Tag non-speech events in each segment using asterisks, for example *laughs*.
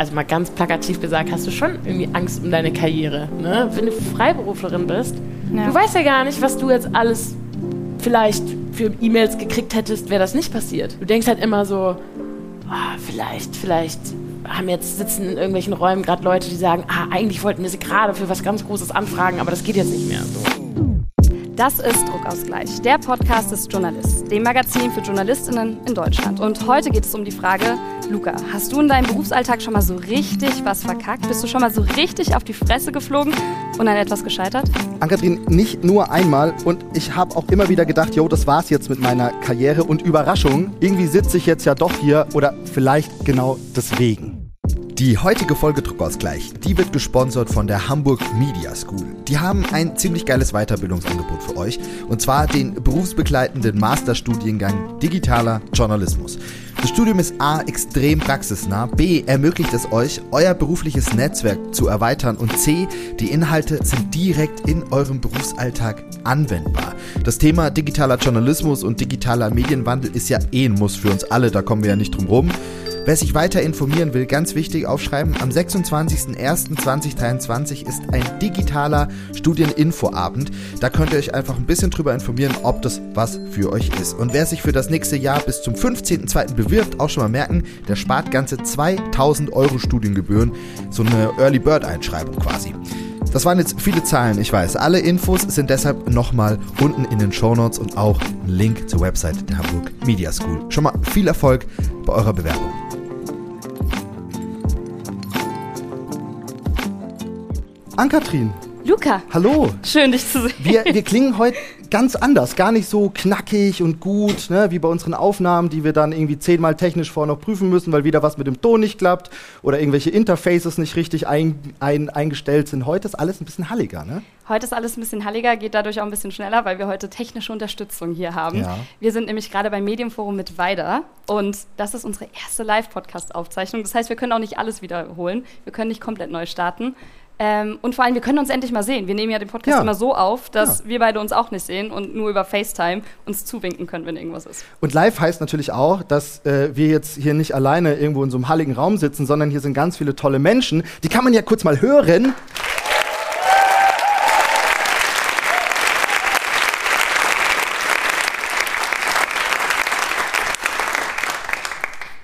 also mal ganz plakativ gesagt, hast du schon irgendwie Angst um deine Karriere. Ne? Wenn du Freiberuflerin bist, ja. du weißt ja gar nicht, was du jetzt alles vielleicht für E-Mails gekriegt hättest, wäre das nicht passiert. Du denkst halt immer so, oh, vielleicht, vielleicht haben jetzt sitzen in irgendwelchen Räumen gerade Leute, die sagen, ah, eigentlich wollten wir sie gerade für was ganz Großes anfragen, aber das geht jetzt nicht mehr. So. Das ist Druckausgleich, der Podcast des Journalists, dem Magazin für Journalistinnen in Deutschland. Und heute geht es um die Frage, Luca, hast du in deinem Berufsalltag schon mal so richtig was verkackt? Bist du schon mal so richtig auf die Fresse geflogen und an etwas gescheitert? Ann-Kathrin, nicht nur einmal und ich habe auch immer wieder gedacht, jo, das war's jetzt mit meiner Karriere und Überraschung, irgendwie sitze ich jetzt ja doch hier oder vielleicht genau deswegen. Die heutige Folge Druckausgleich, die wird gesponsert von der Hamburg Media School. Die haben ein ziemlich geiles Weiterbildungsangebot für euch und zwar den berufsbegleitenden Masterstudiengang Digitaler Journalismus. Das Studium ist A extrem praxisnah, B ermöglicht es euch, euer berufliches Netzwerk zu erweitern und C die Inhalte sind direkt in eurem Berufsalltag anwendbar. Das Thema digitaler Journalismus und digitaler Medienwandel ist ja eh ein Muss für uns alle, da kommen wir ja nicht drum rum. Wer sich weiter informieren will, ganz wichtig aufschreiben, am 26.01.2023 ist ein digitaler Studieninfoabend. Da könnt ihr euch einfach ein bisschen drüber informieren, ob das was für euch ist. Und wer sich für das nächste Jahr bis zum 15.02. bewirbt, auch schon mal merken, der spart ganze 2000 Euro Studiengebühren. So eine Early Bird Einschreibung quasi. Das waren jetzt viele Zahlen, ich weiß. Alle Infos sind deshalb nochmal unten in den Show Notes und auch ein Link zur Website der Hamburg Media School. Schon mal viel Erfolg bei eurer Bewerbung. Ann-Kathrin. Luca. Hallo. Schön, dich zu sehen. Wir, wir klingen heute ganz anders, gar nicht so knackig und gut, ne, wie bei unseren Aufnahmen, die wir dann irgendwie zehnmal technisch vorher noch prüfen müssen, weil wieder was mit dem Ton nicht klappt oder irgendwelche Interfaces nicht richtig ein, ein, eingestellt sind. Heute ist alles ein bisschen halliger, ne? Heute ist alles ein bisschen halliger, geht dadurch auch ein bisschen schneller, weil wir heute technische Unterstützung hier haben. Ja. Wir sind nämlich gerade beim Medienforum mit Weider und das ist unsere erste Live-Podcast-Aufzeichnung. Das heißt, wir können auch nicht alles wiederholen. Wir können nicht komplett neu starten. Ähm, und vor allem, wir können uns endlich mal sehen. Wir nehmen ja den Podcast ja. immer so auf, dass ja. wir beide uns auch nicht sehen und nur über FaceTime uns zuwinken können, wenn irgendwas ist. Und live heißt natürlich auch, dass äh, wir jetzt hier nicht alleine irgendwo in so einem halligen Raum sitzen, sondern hier sind ganz viele tolle Menschen. Die kann man ja kurz mal hören.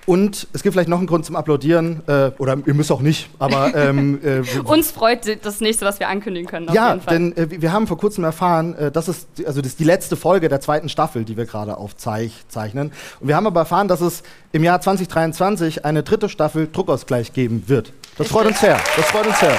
Und es gibt vielleicht noch einen Grund zum Applaudieren, äh, oder ihr müsst auch nicht, aber. *laughs* Ähm, äh, Uns freut das nächste, was wir ankündigen können. ja, denn äh, wir haben vor kurzem erfahren, äh, das ist, also das ist die letzte Folge der zweiten Staffel, die wir gerade aufzeichnen. Und wir haben aber erfahren, dass es im Jahr 2023 eine dritte Staffel Druckausgleich geben wird. Das freut uns sehr. Das freut uns sehr.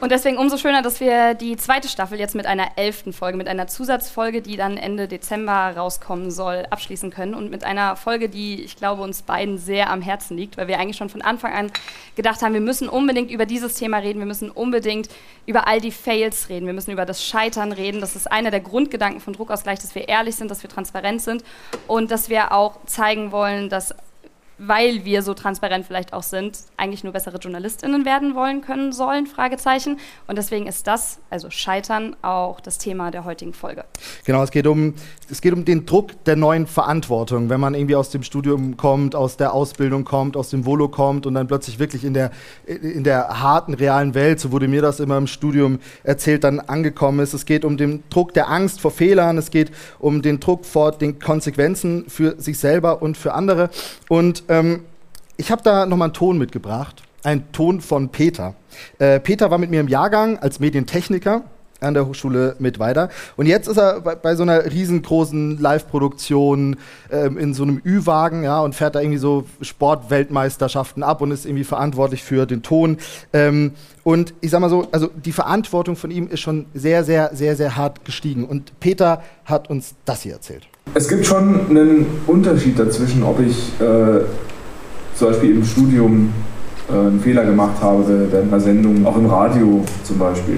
Und deswegen umso schöner, dass wir die zweite Staffel jetzt mit einer elften Folge, mit einer Zusatzfolge, die dann Ende Dezember rauskommen soll, abschließen können. Und mit einer Folge, die ich glaube uns beiden sehr am Herzen liegt, weil wir eigentlich schon von Anfang an gedacht haben, wir müssen unbedingt über dieses Thema reden, wir müssen unbedingt über all die Fails reden, wir müssen über das Scheitern reden. Das ist einer der Grundgedanken von Druckausgleich, dass wir ehrlich sind, dass wir transparent sind und dass wir auch zeigen wollen, dass weil wir so transparent vielleicht auch sind, eigentlich nur bessere JournalistInnen werden wollen können sollen, Fragezeichen. Und deswegen ist das, also Scheitern, auch das Thema der heutigen Folge. Genau, es geht um, es geht um den Druck der neuen Verantwortung, wenn man irgendwie aus dem Studium kommt, aus der Ausbildung kommt, aus dem Volo kommt und dann plötzlich wirklich in der, in der harten, realen Welt, so wurde mir das immer im Studium erzählt, dann angekommen ist. Es geht um den Druck der Angst vor Fehlern, es geht um den Druck vor den Konsequenzen für sich selber und für andere. Und ähm, ich habe da nochmal einen Ton mitgebracht. Ein Ton von Peter. Äh, Peter war mit mir im Jahrgang als Medientechniker an der Hochschule mit weiter. Und jetzt ist er bei, bei so einer riesengroßen Live-Produktion ähm, in so einem Ü-Wagen, ja, und fährt da irgendwie so Sportweltmeisterschaften ab und ist irgendwie verantwortlich für den Ton. Ähm, und ich sag mal so, also die Verantwortung von ihm ist schon sehr, sehr, sehr, sehr hart gestiegen. Und Peter hat uns das hier erzählt. Es gibt schon einen Unterschied dazwischen, ob ich äh, zum Beispiel im Studium äh, einen Fehler gemacht habe während einer Sendung, auch im Radio zum Beispiel,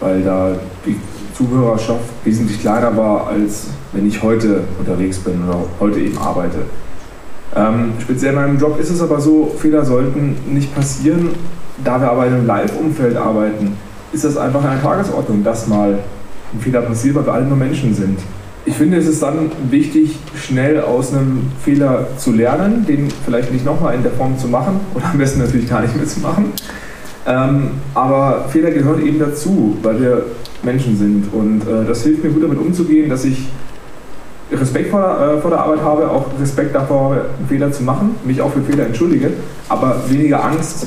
weil da die Zuhörerschaft wesentlich kleiner war, als wenn ich heute unterwegs bin oder heute eben arbeite. Ähm, speziell in meinem Job ist es aber so, Fehler sollten nicht passieren. Da wir aber in einem Live-Umfeld arbeiten, ist das einfach eine Tagesordnung, dass mal ein Fehler passiert, weil wir alle nur Menschen sind. Ich finde, es ist dann wichtig, schnell aus einem Fehler zu lernen, den vielleicht nicht nochmal in der Form zu machen *laughs* oder am besten natürlich gar nicht mehr zu machen. Ähm, aber Fehler gehören eben dazu, weil wir Menschen sind und äh, das hilft mir gut damit umzugehen, dass ich Respekt vor der, äh, vor der Arbeit habe, auch Respekt davor, Fehler zu machen, mich auch für Fehler entschuldige, aber weniger Angst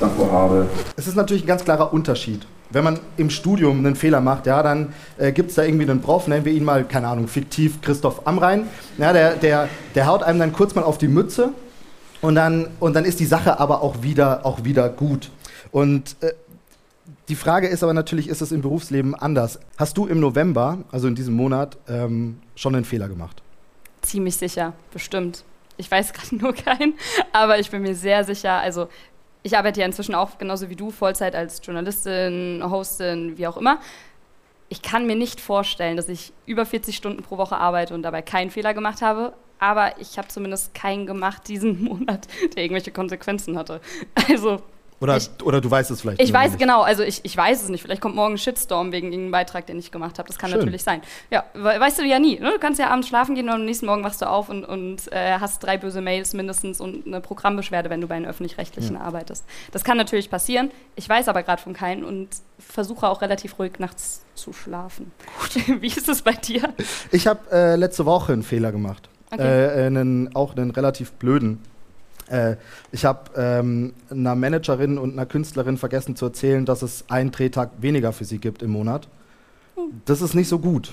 davor habe. Es ist natürlich ein ganz klarer Unterschied. Wenn man im Studium einen Fehler macht, ja, dann äh, gibt es da irgendwie einen Prof, nennen wir ihn mal, keine Ahnung, fiktiv Christoph Amrein. Ja, der, der, der haut einem dann kurz mal auf die Mütze und dann, und dann ist die Sache aber auch wieder, auch wieder gut. Und äh, die Frage ist aber natürlich, ist es im Berufsleben anders? Hast du im November, also in diesem Monat, ähm, schon einen Fehler gemacht? Ziemlich sicher, bestimmt. Ich weiß *laughs* gerade nur keinen, aber ich bin mir sehr sicher. Also ich arbeite ja inzwischen auch genauso wie du Vollzeit als Journalistin, Hostin, wie auch immer. Ich kann mir nicht vorstellen, dass ich über 40 Stunden pro Woche arbeite und dabei keinen Fehler gemacht habe. Aber ich habe zumindest keinen gemacht diesen *laughs* Monat, der irgendwelche Konsequenzen hatte. Also oder, ich, oder du weißt es vielleicht Ich weiß nicht. genau, also ich, ich weiß es nicht. Vielleicht kommt morgen ein Shitstorm wegen irgendeinem Beitrag, den ich gemacht habe. Das kann Schön. natürlich sein. Ja, weißt du ja nie. Ne? Du kannst ja abends schlafen gehen und am nächsten Morgen wachst du auf und, und äh, hast drei böse Mails mindestens und eine Programmbeschwerde, wenn du bei den Öffentlich-Rechtlichen ja. arbeitest. Das kann natürlich passieren. Ich weiß aber gerade von keinen und versuche auch relativ ruhig nachts zu schlafen. Gut. *laughs* Wie ist es bei dir? Ich habe äh, letzte Woche einen Fehler gemacht. Okay. Äh, einen, auch einen relativ blöden. Äh, ich habe ähm, einer Managerin und einer Künstlerin vergessen zu erzählen, dass es einen Drehtag weniger für sie gibt im Monat. Das ist nicht so gut.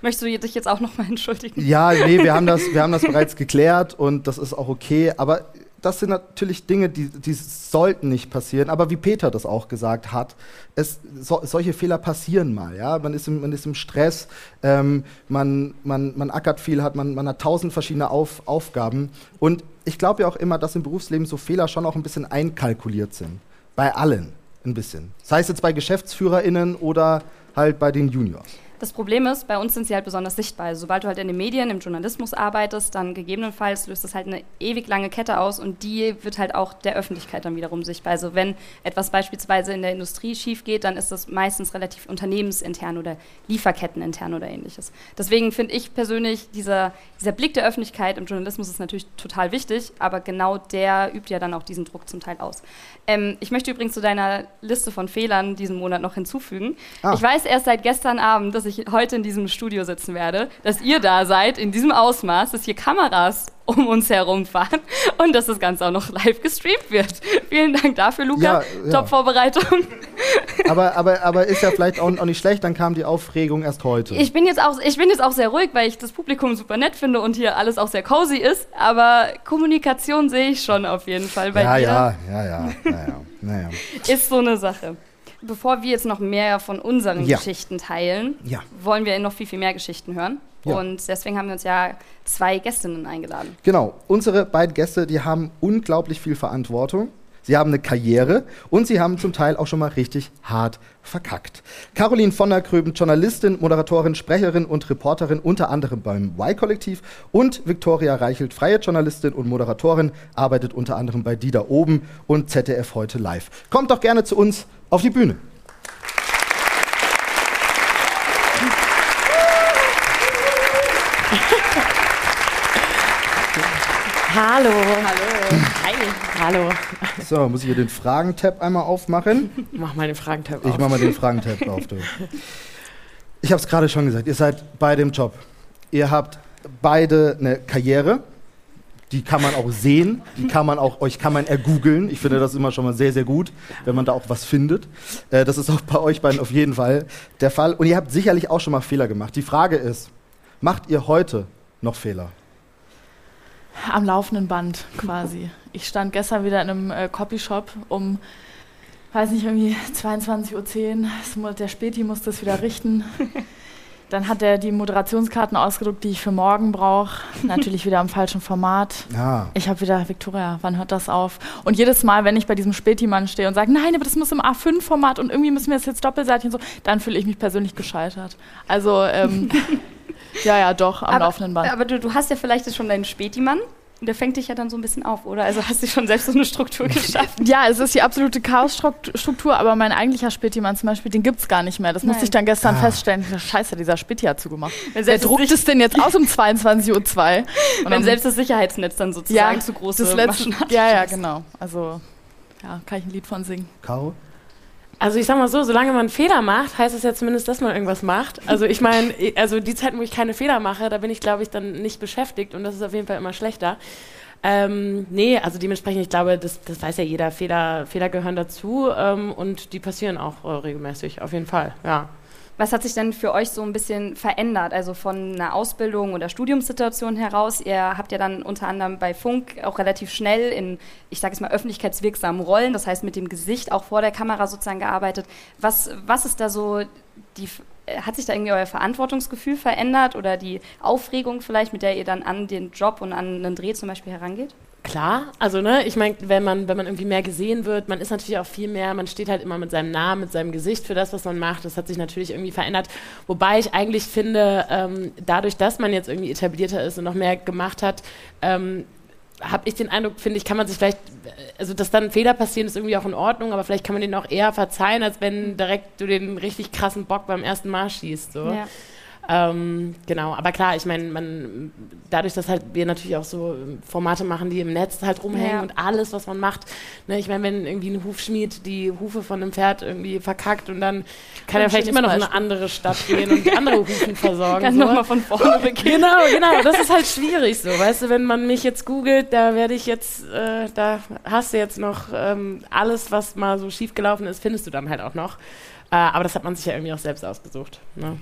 Möchtest du dich jetzt auch nochmal *laughs* entschuldigen? Ja, nee, wir haben, das, wir haben das bereits geklärt und das ist auch okay. Aber das sind natürlich Dinge, die, die sollten nicht passieren. Aber wie Peter das auch gesagt hat, es, so, solche Fehler passieren mal. Ja? Man, ist im, man ist im Stress, ähm, man, man, man ackert viel, hat, man, man hat tausend verschiedene Auf, Aufgaben. Und ich glaube ja auch immer, dass im Berufsleben so Fehler schon auch ein bisschen einkalkuliert sind. Bei allen ein bisschen. Sei es jetzt bei GeschäftsführerInnen oder halt bei den Juniors. Das Problem ist, bei uns sind sie halt besonders sichtbar. Also sobald du halt in den Medien, im Journalismus arbeitest, dann gegebenenfalls löst das halt eine ewig lange Kette aus und die wird halt auch der Öffentlichkeit dann wiederum sichtbar. Also wenn etwas beispielsweise in der Industrie schief geht, dann ist das meistens relativ unternehmensintern oder lieferkettenintern oder ähnliches. Deswegen finde ich persönlich, dieser, dieser Blick der Öffentlichkeit im Journalismus ist natürlich total wichtig, aber genau der übt ja dann auch diesen Druck zum Teil aus. Ähm, ich möchte übrigens zu deiner Liste von Fehlern diesen Monat noch hinzufügen. Ah. Ich weiß erst seit gestern Abend, dass ich ich heute in diesem Studio sitzen werde, dass ihr da seid, in diesem Ausmaß, dass hier Kameras um uns herum fahren und dass das Ganze auch noch live gestreamt wird. Vielen Dank dafür, Luca. Ja, ja. Top-Vorbereitung. Aber, aber, aber ist ja vielleicht auch, auch, nicht schlecht, dann kam die Aufregung erst heute. Ich bin, jetzt auch, ich bin jetzt auch sehr ruhig, weil ich das Publikum super nett finde und hier alles auch sehr cozy ist, aber Kommunikation sehe ich schon auf jeden Fall bei ja, dir. Ja, ja, ja, ja, ja. Ist so eine Sache. Bevor wir jetzt noch mehr von unseren ja. Geschichten teilen, ja. wollen wir noch viel, viel mehr Geschichten hören. Ja. Und deswegen haben wir uns ja zwei Gästinnen eingeladen. Genau, unsere beiden Gäste, die haben unglaublich viel Verantwortung. Sie haben eine Karriere und sie haben zum Teil auch schon mal richtig hart verkackt. Caroline von der Kröben, Journalistin, Moderatorin, Sprecherin und Reporterin unter anderem beim Y-Kollektiv und Viktoria Reichelt, freie Journalistin und Moderatorin, arbeitet unter anderem bei Die da oben und ZDF heute live. Kommt doch gerne zu uns auf die Bühne. Hallo. Hallo. Hallo. So, muss ich hier den Fragentab einmal aufmachen? Mach mal den Fragentab auf. Ich mach mal den Fragentab *laughs* auf, du. Ich habe es gerade schon gesagt, ihr seid beide im Job. Ihr habt beide eine Karriere, die kann man auch sehen, die kann man auch, euch kann man ergoogeln. Ich finde das immer schon mal sehr, sehr gut, wenn man da auch was findet. Äh, das ist auch bei euch beiden auf jeden Fall der Fall. Und ihr habt sicherlich auch schon mal Fehler gemacht. Die Frage ist, macht ihr heute noch Fehler? Am laufenden Band quasi. Ich stand gestern wieder in einem äh, Copyshop um, weiß nicht, irgendwie 22.10 Uhr. Der Späti musste es wieder richten. *laughs* Dann hat er die Moderationskarten ausgedruckt, die ich für morgen brauche. Natürlich wieder im falschen Format. Ja. Ich habe wieder, Victoria, wann hört das auf? Und jedes Mal, wenn ich bei diesem Späti-Mann stehe und sage, nein, aber das muss im A5-Format und irgendwie müssen wir das jetzt doppelseitig und so, dann fühle ich mich persönlich gescheitert. Also, ähm, *laughs* ja, ja, doch, am aber, laufenden Band. Aber du, du hast ja vielleicht jetzt schon deinen Späti-Mann Und der fängt dich ja dann so ein bisschen auf, oder? Also hast du schon selbst so eine Struktur geschaffen? ja, es ist die absolute Chaosstruktur, aber mein eigentlicher Spittimann zum Beispiel, den gibt es gar nicht mehr. Das Nein. musste ich dann gestern ah. feststellen. Scheiße, dieser Spitti hat zugemacht. Wer druckt es denn jetzt aus um 22.02 Uhr? Wenn selbst das Sicherheitsnetz dann sozusagen ja, zu groß ist. Ja, ja, genau. Also, ja, kann ich ein Lied von singen. Caro? Also ich sag mal so, solange man Fehler macht, heißt es ja zumindest, dass man irgendwas macht. Also ich meine, *laughs* also die Zeiten, wo ich keine Fehler mache, da bin ich, glaube ich, dann nicht beschäftigt und das ist auf jeden Fall immer schlechter. Ähm, nee, also dementsprechend, ich glaube, das, das weiß ja jeder, Fehler, Fehler gehören dazu ähm, und die passieren auch äh, regelmäßig, auf jeden Fall, ja. Was hat sich denn für euch so ein bisschen verändert? Also von einer Ausbildung oder Studiumssituation heraus. Ihr habt ja dann unter anderem bei Funk auch relativ schnell in, ich sage es mal, öffentlichkeitswirksamen Rollen, das heißt mit dem Gesicht auch vor der Kamera sozusagen gearbeitet. Was, was ist da so die hat sich da irgendwie euer Verantwortungsgefühl verändert oder die Aufregung vielleicht, mit der ihr dann an den Job und an einen Dreh zum Beispiel herangeht? Klar, also ne, ich meine, wenn man, wenn man irgendwie mehr gesehen wird, man ist natürlich auch viel mehr, man steht halt immer mit seinem Namen, mit seinem Gesicht für das, was man macht. Das hat sich natürlich irgendwie verändert. Wobei ich eigentlich finde, ähm, dadurch, dass man jetzt irgendwie etablierter ist und noch mehr gemacht hat, ähm, habe ich den Eindruck, finde ich, kann man sich vielleicht, also dass dann Fehler passieren, ist irgendwie auch in Ordnung, aber vielleicht kann man den auch eher verzeihen, als wenn direkt du den richtig krassen Bock beim ersten Mal schießt. So. Ja. Ähm, genau, aber klar, ich meine, man dadurch, dass halt wir natürlich auch so Formate machen, die im Netz halt rumhängen ja. und alles, was man macht. Ne, ich meine, wenn irgendwie ein Hufschmied die Hufe von einem Pferd irgendwie verkackt und dann kann er vielleicht immer noch in eine andere Stadt gehen und andere Hufen *laughs* versorgen. Kann so. nochmal von vorne beginnen. Genau, genau. Das ist halt schwierig so. Weißt du, wenn man mich jetzt googelt, da werde ich jetzt, äh, da hast du jetzt noch ähm, alles, was mal so schief gelaufen ist, findest du dann halt auch noch. Äh, aber das hat man sich ja irgendwie auch selbst ausgesucht. Ne?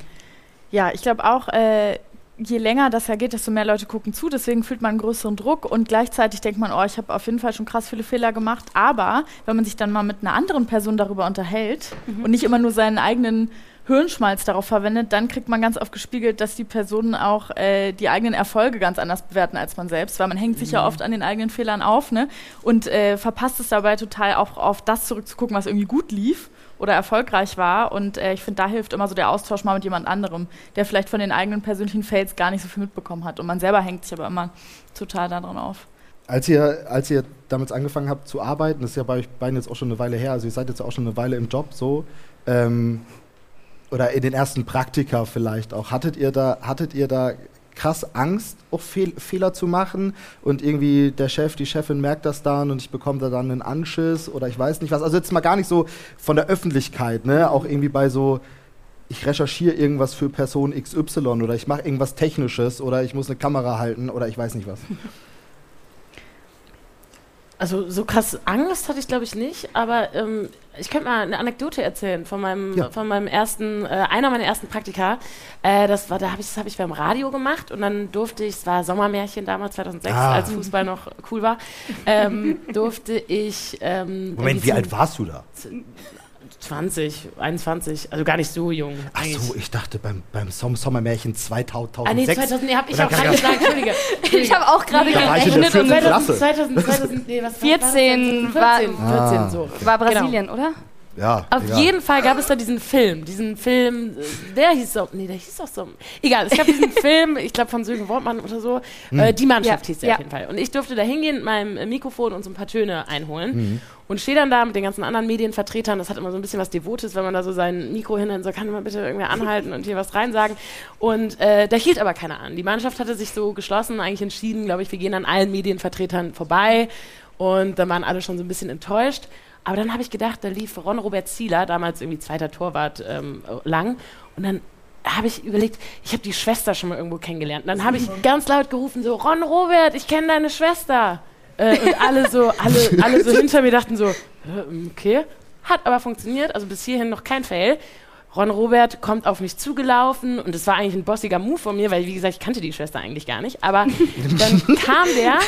Ja, ich glaube auch, äh, je länger das ja geht, desto mehr Leute gucken zu. Deswegen fühlt man einen größeren Druck und gleichzeitig denkt man, oh, ich habe auf jeden Fall schon krass viele Fehler gemacht. Aber wenn man sich dann mal mit einer anderen Person darüber unterhält mhm. und nicht immer nur seinen eigenen Hirnschmalz darauf verwendet, dann kriegt man ganz oft gespiegelt, dass die Personen auch äh, die eigenen Erfolge ganz anders bewerten als man selbst, weil man hängt sich mhm. ja oft an den eigenen Fehlern auf ne? und äh, verpasst es dabei total auch auf das zurückzugucken, was irgendwie gut lief oder erfolgreich war. Und äh, ich finde, da hilft immer so der Austausch mal mit jemand anderem, der vielleicht von den eigenen persönlichen Fails gar nicht so viel mitbekommen hat. Und man selber hängt sich aber immer total daran auf. Als ihr, als ihr damals angefangen habt zu arbeiten, das ist ja bei euch beiden jetzt auch schon eine Weile her, also ihr seid jetzt auch schon eine Weile im Job so, ähm, oder in den ersten Praktika vielleicht auch, hattet ihr da, hattet ihr da krass Angst, auch Fehl Fehler zu machen und irgendwie der Chef, die Chefin merkt das dann und ich bekomme da dann einen Anschiss oder ich weiß nicht was. Also jetzt mal gar nicht so von der Öffentlichkeit, ne? auch irgendwie bei so, ich recherchiere irgendwas für Person XY oder ich mache irgendwas Technisches oder ich muss eine Kamera halten oder ich weiß nicht was. Also so krass Angst hatte ich glaube ich nicht, aber ähm, ich könnte mal eine Anekdote erzählen von meinem, ja. von meinem ersten, äh, einer meiner ersten Praktika. Äh, das war, da habe ich, das habe ich beim Radio gemacht und dann durfte ich, es war Sommermärchen damals 2006, ah. als Fußball noch cool war, ähm, durfte ich. Ähm, Moment, wie alt warst du da? 20, 21, also gar nicht so jung. Ach so, ich dachte beim, beim Sommermärchen 2006. Ah, nee, 2000, nee, hab ich auch *laughs* gerade gesagt, Entschuldige. ich habe auch gerade gerechnet. und 2000, 2000, 2000, nee, was 14 war, 14, 14, 14 ah. so. War Brasilien, genau. oder? Ja. Auf egal. jeden Fall gab es da diesen Film. Diesen Film, der hieß so, nee, der hieß auch so. Egal, es gab diesen *laughs* Film, ich glaube von Sönke Wortmann oder so. Mhm. Äh, die Mannschaft ja. hieß der ja. auf jeden Fall. Und ich durfte da hingehen mit meinem Mikrofon und so ein paar Töne einholen. Mhm. Und stehe dann da mit den ganzen anderen Medienvertretern. Das hat immer so ein bisschen was Devotes, wenn man da so sein Mikro hinhält, so kann man bitte irgendwer anhalten und hier was reinsagen. Und äh, da hielt aber keiner an. Die Mannschaft hatte sich so geschlossen, eigentlich entschieden, glaube ich, wir gehen an allen Medienvertretern vorbei. Und dann waren alle schon so ein bisschen enttäuscht. Aber dann habe ich gedacht, da lief Ron Robert Zieler, damals irgendwie zweiter Torwart, ähm, lang. Und dann habe ich überlegt, ich habe die Schwester schon mal irgendwo kennengelernt. Und dann habe ich ganz laut gerufen, so, Ron Robert, ich kenne deine Schwester. Äh, und alle so, alle, *laughs* alle so hinter mir dachten so, okay. Hat aber funktioniert, also bis hierhin noch kein Fail. Ron Robert kommt auf mich zugelaufen und es war eigentlich ein bossiger Move von mir, weil wie gesagt, ich kannte die Schwester eigentlich gar nicht. Aber *laughs* dann kam der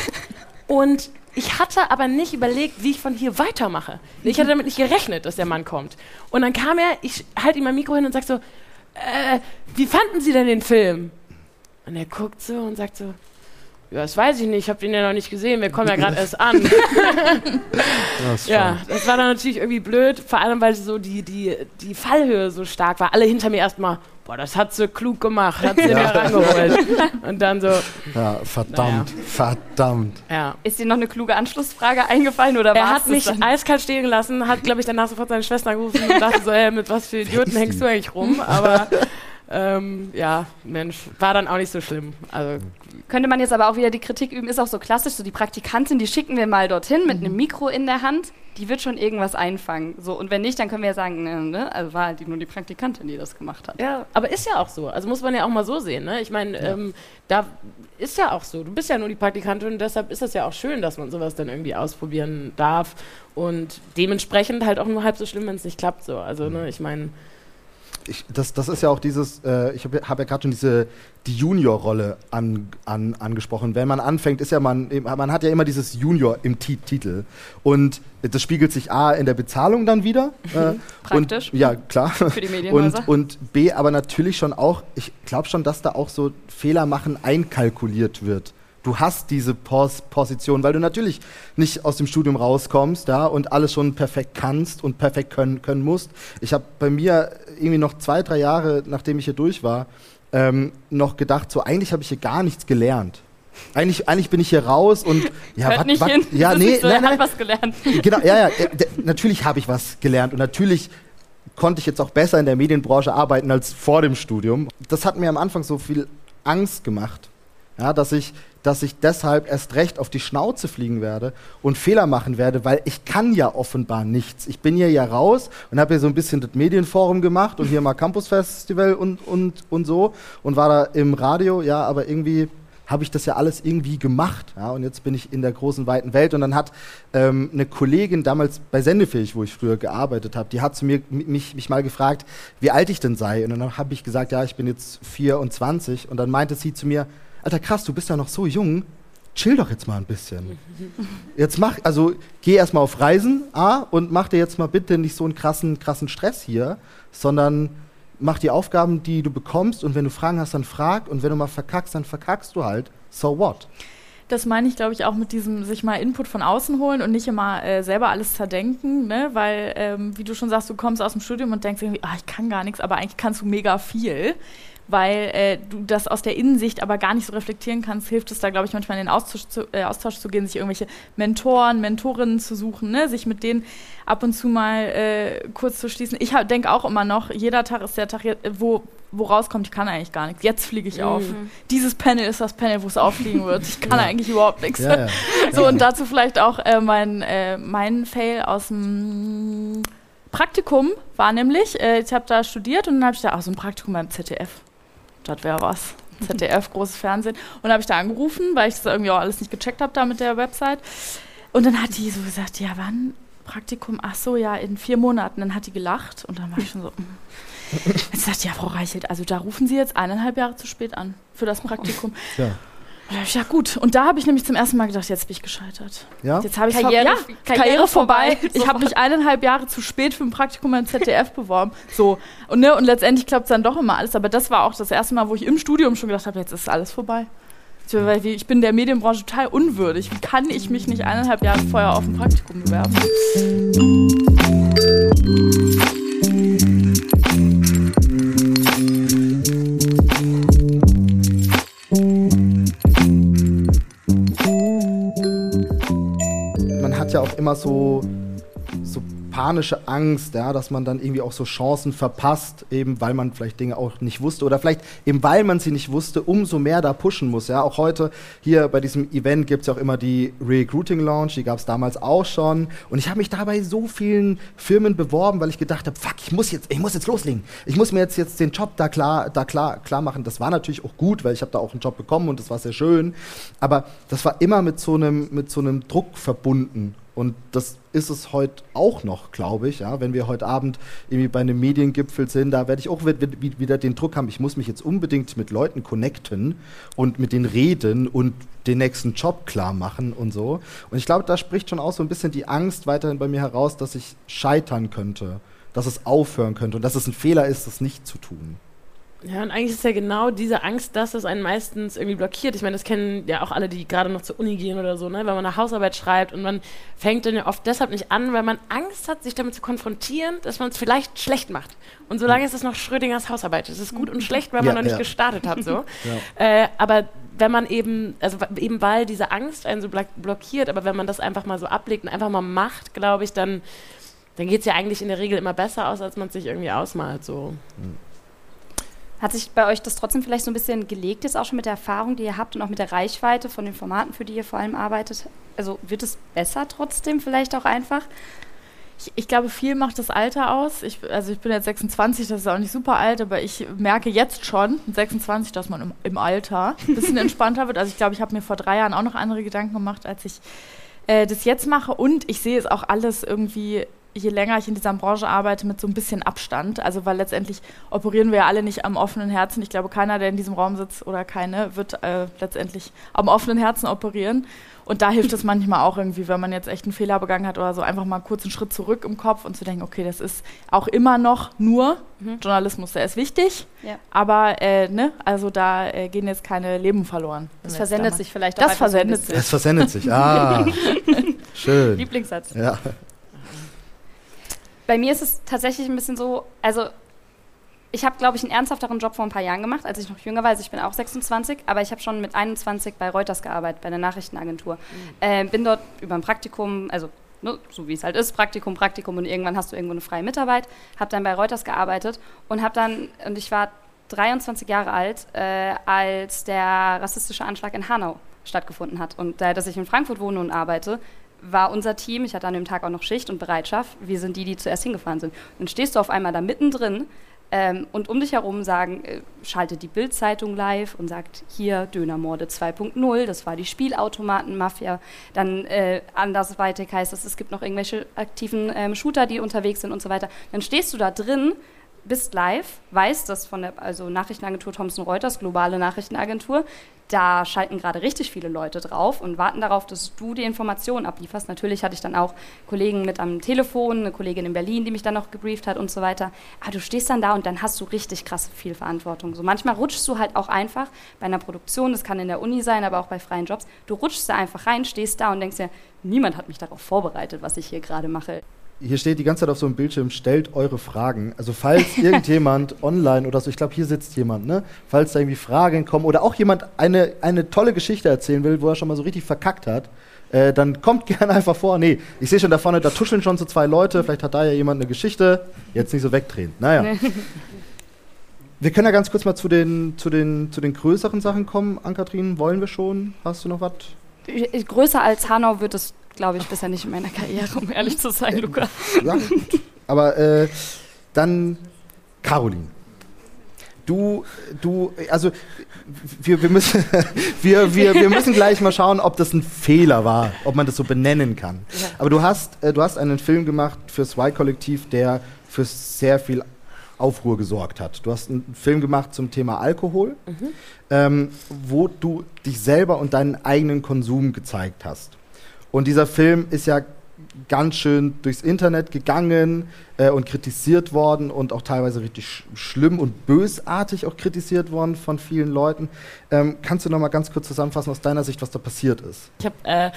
und ich hatte aber nicht überlegt, wie ich von hier weitermache. Ich hatte damit nicht gerechnet, dass der Mann kommt. Und dann kam er, ich halte ihm mein Mikro hin und sage so, äh, wie fanden Sie denn den Film? Und er guckt so und sagt so, ja, das weiß ich nicht, ich habe den ja noch nicht gesehen, wir kommen ja gerade erst an. *laughs* das ja, das war dann natürlich irgendwie blöd, vor allem weil so die, die, die Fallhöhe so stark war. Alle hinter mir erstmal, boah, das hat sie klug gemacht, hat sie *laughs* ja. mir rangeholt. Und dann so. Ja, verdammt, naja. verdammt. Ja. Ist dir noch eine kluge Anschlussfrage eingefallen oder Er hat mich dann? eiskalt stehen gelassen, hat, glaube ich, danach sofort seine Schwester angerufen und dachte so, hey, mit was für Idioten hängst du eigentlich rum? Aber *laughs* ähm, ja, Mensch, war dann auch nicht so schlimm. Also könnte man jetzt aber auch wieder die Kritik üben, ist auch so klassisch, so die Praktikantin, die schicken wir mal dorthin mit mhm. einem Mikro in der Hand, die wird schon irgendwas einfangen. So, und wenn nicht, dann können wir ja sagen, ne, ne, also war halt nur die Praktikantin, die das gemacht hat. Ja, aber ist ja auch so. Also muss man ja auch mal so sehen. Ne? Ich meine, ja. ähm, da ist ja auch so. Du bist ja nur die Praktikantin und deshalb ist es ja auch schön, dass man sowas dann irgendwie ausprobieren darf. Und dementsprechend halt auch nur halb so schlimm, wenn es nicht klappt. So. Also, ne, ich meine ich, das, das ist ja auch dieses, äh, ich habe hab ja gerade schon diese die Junior-Rolle an, an, angesprochen. Wenn man anfängt, ist ja man, man hat ja immer dieses Junior im T Titel. Und das spiegelt sich A in der Bezahlung dann wieder. Äh, Praktisch. Und, ja, klar. *laughs* Für die Medienhäuser. Und, und B, aber natürlich schon auch, ich glaube schon, dass da auch so Fehler machen einkalkuliert wird du hast diese Pos Position, weil du natürlich nicht aus dem Studium rauskommst ja, und alles schon perfekt kannst und perfekt können, können musst. Ich habe bei mir irgendwie noch zwei, drei Jahre, nachdem ich hier durch war, ähm, noch gedacht, so eigentlich habe ich hier gar nichts gelernt. Eigentlich, eigentlich bin ich hier raus und *laughs* ja, Hört wat, nicht wat, hin. ja, das nee, so, nein, nein, was gelernt. Genau, ja, ja, natürlich habe ich was gelernt und natürlich konnte ich jetzt auch besser in der Medienbranche arbeiten als vor dem Studium. Das hat mir am Anfang so viel Angst gemacht, ja, dass ich dass ich deshalb erst recht auf die Schnauze fliegen werde und Fehler machen werde, weil ich kann ja offenbar nichts. Ich bin hier ja raus und habe hier so ein bisschen das Medienforum gemacht und hier mal Campus Festival und, und, und so und war da im Radio, ja, aber irgendwie habe ich das ja alles irgendwie gemacht. Ja, und jetzt bin ich in der großen, weiten Welt. Und dann hat ähm, eine Kollegin damals bei Sendefähig, wo ich früher gearbeitet habe, die hat zu mir mich, mich mal gefragt, wie alt ich denn sei. Und dann habe ich gesagt, ja, ich bin jetzt 24. Und dann meinte sie zu mir, Alter, krass, du bist ja noch so jung, chill doch jetzt mal ein bisschen. Jetzt mach, also geh erstmal auf Reisen, A, und mach dir jetzt mal bitte nicht so einen krassen, krassen Stress hier, sondern mach die Aufgaben, die du bekommst und wenn du Fragen hast, dann frag und wenn du mal verkackst, dann verkackst du halt. So what? Das meine ich, glaube ich, auch mit diesem sich mal Input von außen holen und nicht immer äh, selber alles zerdenken, ne? weil, ähm, wie du schon sagst, du kommst aus dem Studium und denkst irgendwie, ah, ich kann gar nichts, aber eigentlich kannst du mega viel weil äh, du das aus der Innensicht aber gar nicht so reflektieren kannst, hilft es da, glaube ich, manchmal in den Austausch zu, äh, Austausch zu, gehen, sich irgendwelche Mentoren, Mentorinnen zu suchen, ne? sich mit denen ab und zu mal äh, kurz zu schließen. Ich denke auch immer noch, jeder Tag ist der Tag, wo, wo rauskommt, ich kann eigentlich gar nichts. Jetzt fliege ich mhm. auf. Dieses Panel ist das Panel, wo es auffliegen wird. Ich kann *laughs* ja. eigentlich überhaupt nichts. Ja, ja. *laughs* So, und dazu vielleicht auch äh, mein, äh, mein Fail aus dem Praktikum war nämlich, äh, ich habe da studiert und dann habe ich da auch so ein Praktikum beim ZDF das wäre was. ZDF, großes Fernsehen. Und habe ich da angerufen, weil ich das irgendwie auch alles nicht gecheckt habe da mit der Website. Und dann hat die so gesagt, ja, wann Praktikum? Ach so, ja, in vier Monaten. Dann hat die gelacht und dann war ich schon so. Mm. Jetzt sagt ja, Frau Reichelt, also da rufen Sie jetzt eineinhalb Jahre zu spät an für das Praktikum. Ja. Ja, gut. Und da habe ich nämlich zum ersten Mal gedacht, jetzt bin ich gescheitert. Ja? Jetzt habe ich Karriere, ja, Karriere, Karriere vorbei. vorbei. Ich habe mich eineinhalb Jahre zu spät für ein Praktikum beim ZDF beworben. So. Und, ne, und letztendlich klappt es dann doch immer alles. Aber das war auch das erste Mal, wo ich im Studium schon gedacht habe, jetzt ist alles vorbei. Ich bin der Medienbranche total unwürdig. Wie kann ich mich nicht eineinhalb Jahre vorher auf ein Praktikum bewerben? Ja auch immer so, so panische Angst, ja, dass man dann irgendwie auch so Chancen verpasst, eben weil man vielleicht Dinge auch nicht wusste oder vielleicht eben weil man sie nicht wusste, umso mehr da pushen muss. Ja, auch heute hier bei diesem Event gibt es ja auch immer die Recruiting Launch, die gab es damals auch schon. Und ich habe mich dabei so vielen Firmen beworben, weil ich gedacht habe, fuck, ich muss jetzt, ich muss jetzt loslegen. Ich muss mir jetzt, jetzt den Job da klar, da klar, klar machen. Das war natürlich auch gut, weil ich habe da auch einen Job bekommen und das war sehr schön. Aber das war immer mit so einem, mit so einem Druck verbunden. Und das ist es heute auch noch, glaube ich. Ja? Wenn wir heute Abend irgendwie bei einem Mediengipfel sind, da werde ich auch wieder den Druck haben, ich muss mich jetzt unbedingt mit Leuten connecten und mit denen reden und den nächsten Job klar machen und so. Und ich glaube, da spricht schon auch so ein bisschen die Angst weiterhin bei mir heraus, dass ich scheitern könnte, dass es aufhören könnte und dass es ein Fehler ist, das nicht zu tun. Ja, und eigentlich ist ja genau diese Angst, dass das einen meistens irgendwie blockiert. Ich meine, das kennen ja auch alle, die gerade noch zur Uni gehen oder so, ne? wenn man eine Hausarbeit schreibt und man fängt dann ja oft deshalb nicht an, weil man Angst hat, sich damit zu konfrontieren, dass man es vielleicht schlecht macht. Und solange ist es noch Schrödingers Hausarbeit. Es ist gut und schlecht, weil man noch nicht ja. gestartet hat. So. *laughs* ja. äh, aber wenn man eben, also eben weil diese Angst einen so blockiert, aber wenn man das einfach mal so ablegt und einfach mal macht, glaube ich, dann, dann geht es ja eigentlich in der Regel immer besser aus, als man es sich irgendwie ausmalt. So. Mhm. Hat sich bei euch das trotzdem vielleicht so ein bisschen gelegt, jetzt auch schon mit der Erfahrung, die ihr habt und auch mit der Reichweite von den Formaten, für die ihr vor allem arbeitet? Also wird es besser trotzdem vielleicht auch einfach? Ich, ich, glaube, viel macht das Alter aus. Ich, also ich bin jetzt 26, das ist auch nicht super alt, aber ich merke jetzt schon, mit 26, dass man im, im Alter ein bisschen entspannter wird. Also ich glaube, ich habe mir vor drei Jahren auch noch andere Gedanken gemacht, als ich äh, das jetzt mache. Und ich sehe es auch alles irgendwie je länger ich in dieser Branche arbeite, mit so ein bisschen Abstand. Also weil letztendlich operieren wir ja alle nicht am offenen Herzen. Ich glaube, keiner, der in diesem Raum sitzt oder keine, wird äh, letztendlich am offenen Herzen operieren. Und da hilft es manchmal auch irgendwie, wenn man jetzt echt einen Fehler begangen hat oder so, einfach mal kurz einen Schritt zurück im Kopf und zu denken, okay, das ist auch immer noch nur mhm. Journalismus, der ist wichtig, ja. aber äh, ne, also da äh, gehen jetzt keine Leben verloren. Das versendet sich vielleicht auch. Das versendet sich. Das versendet sich, ah, *laughs* schön. Lieblingssatz. Ja bei mir ist es tatsächlich ein bisschen so, also ich habe, glaube ich, einen ernsthafteren Job vor ein paar Jahren gemacht, als ich noch jünger war. Also ich bin auch 26, aber ich habe schon mit 21 bei Reuters gearbeitet, bei der Nachrichtenagentur. Mhm. Äh, bin dort über ein Praktikum, also ne, so wie es halt ist, Praktikum, Praktikum und irgendwann hast du irgendwo eine freie Mitarbeit. Habe dann bei Reuters gearbeitet und habe dann, und ich war 23 Jahre alt, äh, als der rassistische Anschlag in Hanau stattgefunden hat. Und da, dass ich in Frankfurt wohne und arbeite, war unser Team, ich hatte an dem Tag auch noch Schicht und Bereitschaft, wir sind die, die zuerst hingefahren sind. dann stehst du auf einmal da mittendrin ähm, und um dich herum sagen, äh, schaltet die Bild-Zeitung live und sagt, hier Dönermorde 2.0, das war die Spielautomaten-Mafia. Dann äh, andersweitig heißt es, es gibt noch irgendwelche aktiven ähm, Shooter, die unterwegs sind und so weiter. Dann stehst du da drin bist live, weißt das von der also Nachrichtenagentur Thomson Reuters, globale Nachrichtenagentur. Da schalten gerade richtig viele Leute drauf und warten darauf, dass du die Informationen ablieferst. Natürlich hatte ich dann auch Kollegen mit am Telefon, eine Kollegin in Berlin, die mich dann noch gebrieft hat und so weiter. Aber du stehst dann da und dann hast du richtig krass viel Verantwortung. So manchmal rutschst du halt auch einfach bei einer Produktion, das kann in der Uni sein, aber auch bei freien Jobs. Du rutschst da einfach rein, stehst da und denkst dir, niemand hat mich darauf vorbereitet, was ich hier gerade mache hier steht die ganze Zeit auf so einem Bildschirm, stellt eure Fragen. Also falls *laughs* irgendjemand online oder so, ich glaube, hier sitzt jemand, ne? Falls da irgendwie Fragen kommen oder auch jemand eine, eine tolle Geschichte erzählen will, wo er schon mal so richtig verkackt hat, äh, dann kommt *laughs* gerne einfach vor. Nee, ich sehe schon da vorne, da tuscheln schon so zwei Leute, vielleicht hat da ja jemand eine Geschichte. Jetzt nicht so wegdrehen. Naja. Wir können ja ganz kurz mal zu den, zu den, zu den größeren Sachen kommen. Ann-Kathrin, wollen wir schon? Hast du noch was? Größer als Hanau wird es glaube ich, bisher nicht in meiner Karriere, um ehrlich zu sein, Luca. Ja, gut. Aber äh, dann Caroline. Du, du, also wir, wir, müssen, *laughs* wir, wir, wir müssen gleich mal schauen, ob das ein Fehler war, ob man das so benennen kann. Ja. Aber du hast, äh, du hast einen Film gemacht fürs Y-Kollektiv, der für sehr viel Aufruhr gesorgt hat. Du hast einen Film gemacht zum Thema Alkohol, mhm. ähm, wo du dich selber und deinen eigenen Konsum gezeigt hast. Und dieser Film ist ja ganz schön durchs Internet gegangen äh, und kritisiert worden und auch teilweise richtig sch schlimm und bösartig auch kritisiert worden von vielen Leuten. Ähm, kannst du noch mal ganz kurz zusammenfassen aus deiner Sicht, was da passiert ist? Ich habe äh,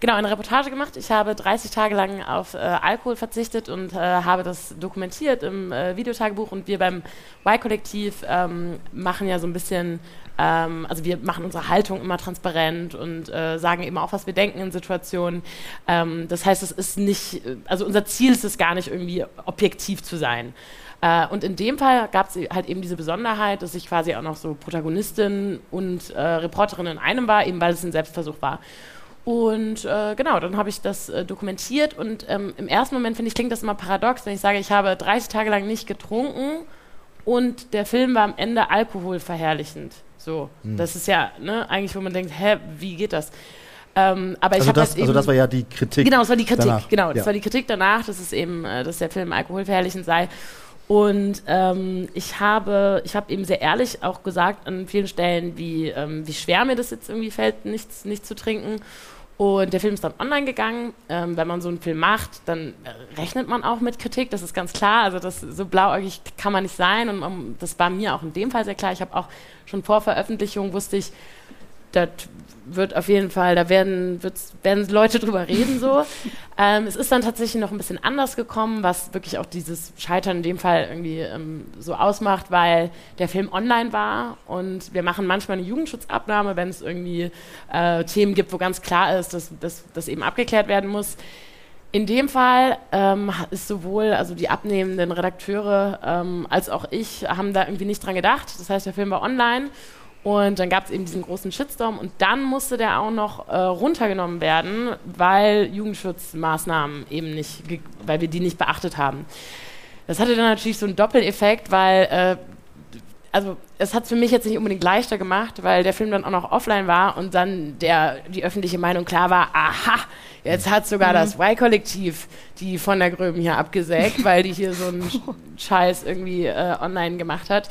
genau eine Reportage gemacht. Ich habe 30 Tage lang auf äh, Alkohol verzichtet und äh, habe das dokumentiert im äh, Videotagebuch. Und wir beim Y-Kollektiv ähm, machen ja so ein bisschen ähm, also wir machen unsere Haltung immer transparent und äh, sagen eben auch, was wir denken in Situationen. Ähm, das heißt, es ist nicht, also unser Ziel ist es gar nicht irgendwie objektiv zu sein. Äh, und in dem Fall gab es halt eben diese Besonderheit, dass ich quasi auch noch so Protagonistin und äh, Reporterin in einem war, eben weil es ein Selbstversuch war. Und äh, genau, dann habe ich das äh, dokumentiert und ähm, im ersten Moment finde ich, klingt das immer paradox, wenn ich sage, ich habe 30 Tage lang nicht getrunken und der Film war am Ende alkoholverherrlichend. So, hm. das ist ja ne, eigentlich, wo man denkt, hä, wie geht das? Ähm, aber also ich das, halt also das war ja die Kritik. Genau, das war die Kritik. Danach. Genau, das ja. war die Kritik danach, dass es eben, äh, dass der Film alkoholverherrlichend sei. Und ähm, ich habe, ich habe eben sehr ehrlich auch gesagt an vielen Stellen, wie, ähm, wie schwer mir das jetzt irgendwie fällt, nichts nicht zu trinken. Und der Film ist dann online gegangen. Ähm, wenn man so einen Film macht, dann rechnet man auch mit Kritik, das ist ganz klar. Also das so blauäugig kann man nicht sein. Und um, das war mir auch in dem Fall sehr klar. Ich habe auch schon vor Veröffentlichung wusste ich, das wird auf jeden Fall, da werden, werden Leute drüber reden so. *laughs* ähm, es ist dann tatsächlich noch ein bisschen anders gekommen, was wirklich auch dieses Scheitern in dem Fall irgendwie ähm, so ausmacht, weil der Film online war und wir machen manchmal eine Jugendschutzabnahme, wenn es irgendwie äh, Themen gibt, wo ganz klar ist, dass das eben abgeklärt werden muss. In dem Fall ähm, ist sowohl also die abnehmenden Redakteure ähm, als auch ich haben da irgendwie nicht dran gedacht. Das heißt, der Film war online und dann gab es eben diesen großen Shitstorm und dann musste der auch noch äh, runtergenommen werden, weil Jugendschutzmaßnahmen eben nicht, weil wir die nicht beachtet haben. Das hatte dann natürlich so einen Doppeleffekt, weil äh, also es hat es für mich jetzt nicht unbedingt leichter gemacht, weil der Film dann auch noch offline war und dann der, die öffentliche Meinung klar war, aha, jetzt hat sogar mhm. das Y-Kollektiv die von der Gröben hier abgesägt, weil die hier so einen *laughs* Scheiß irgendwie äh, online gemacht hat.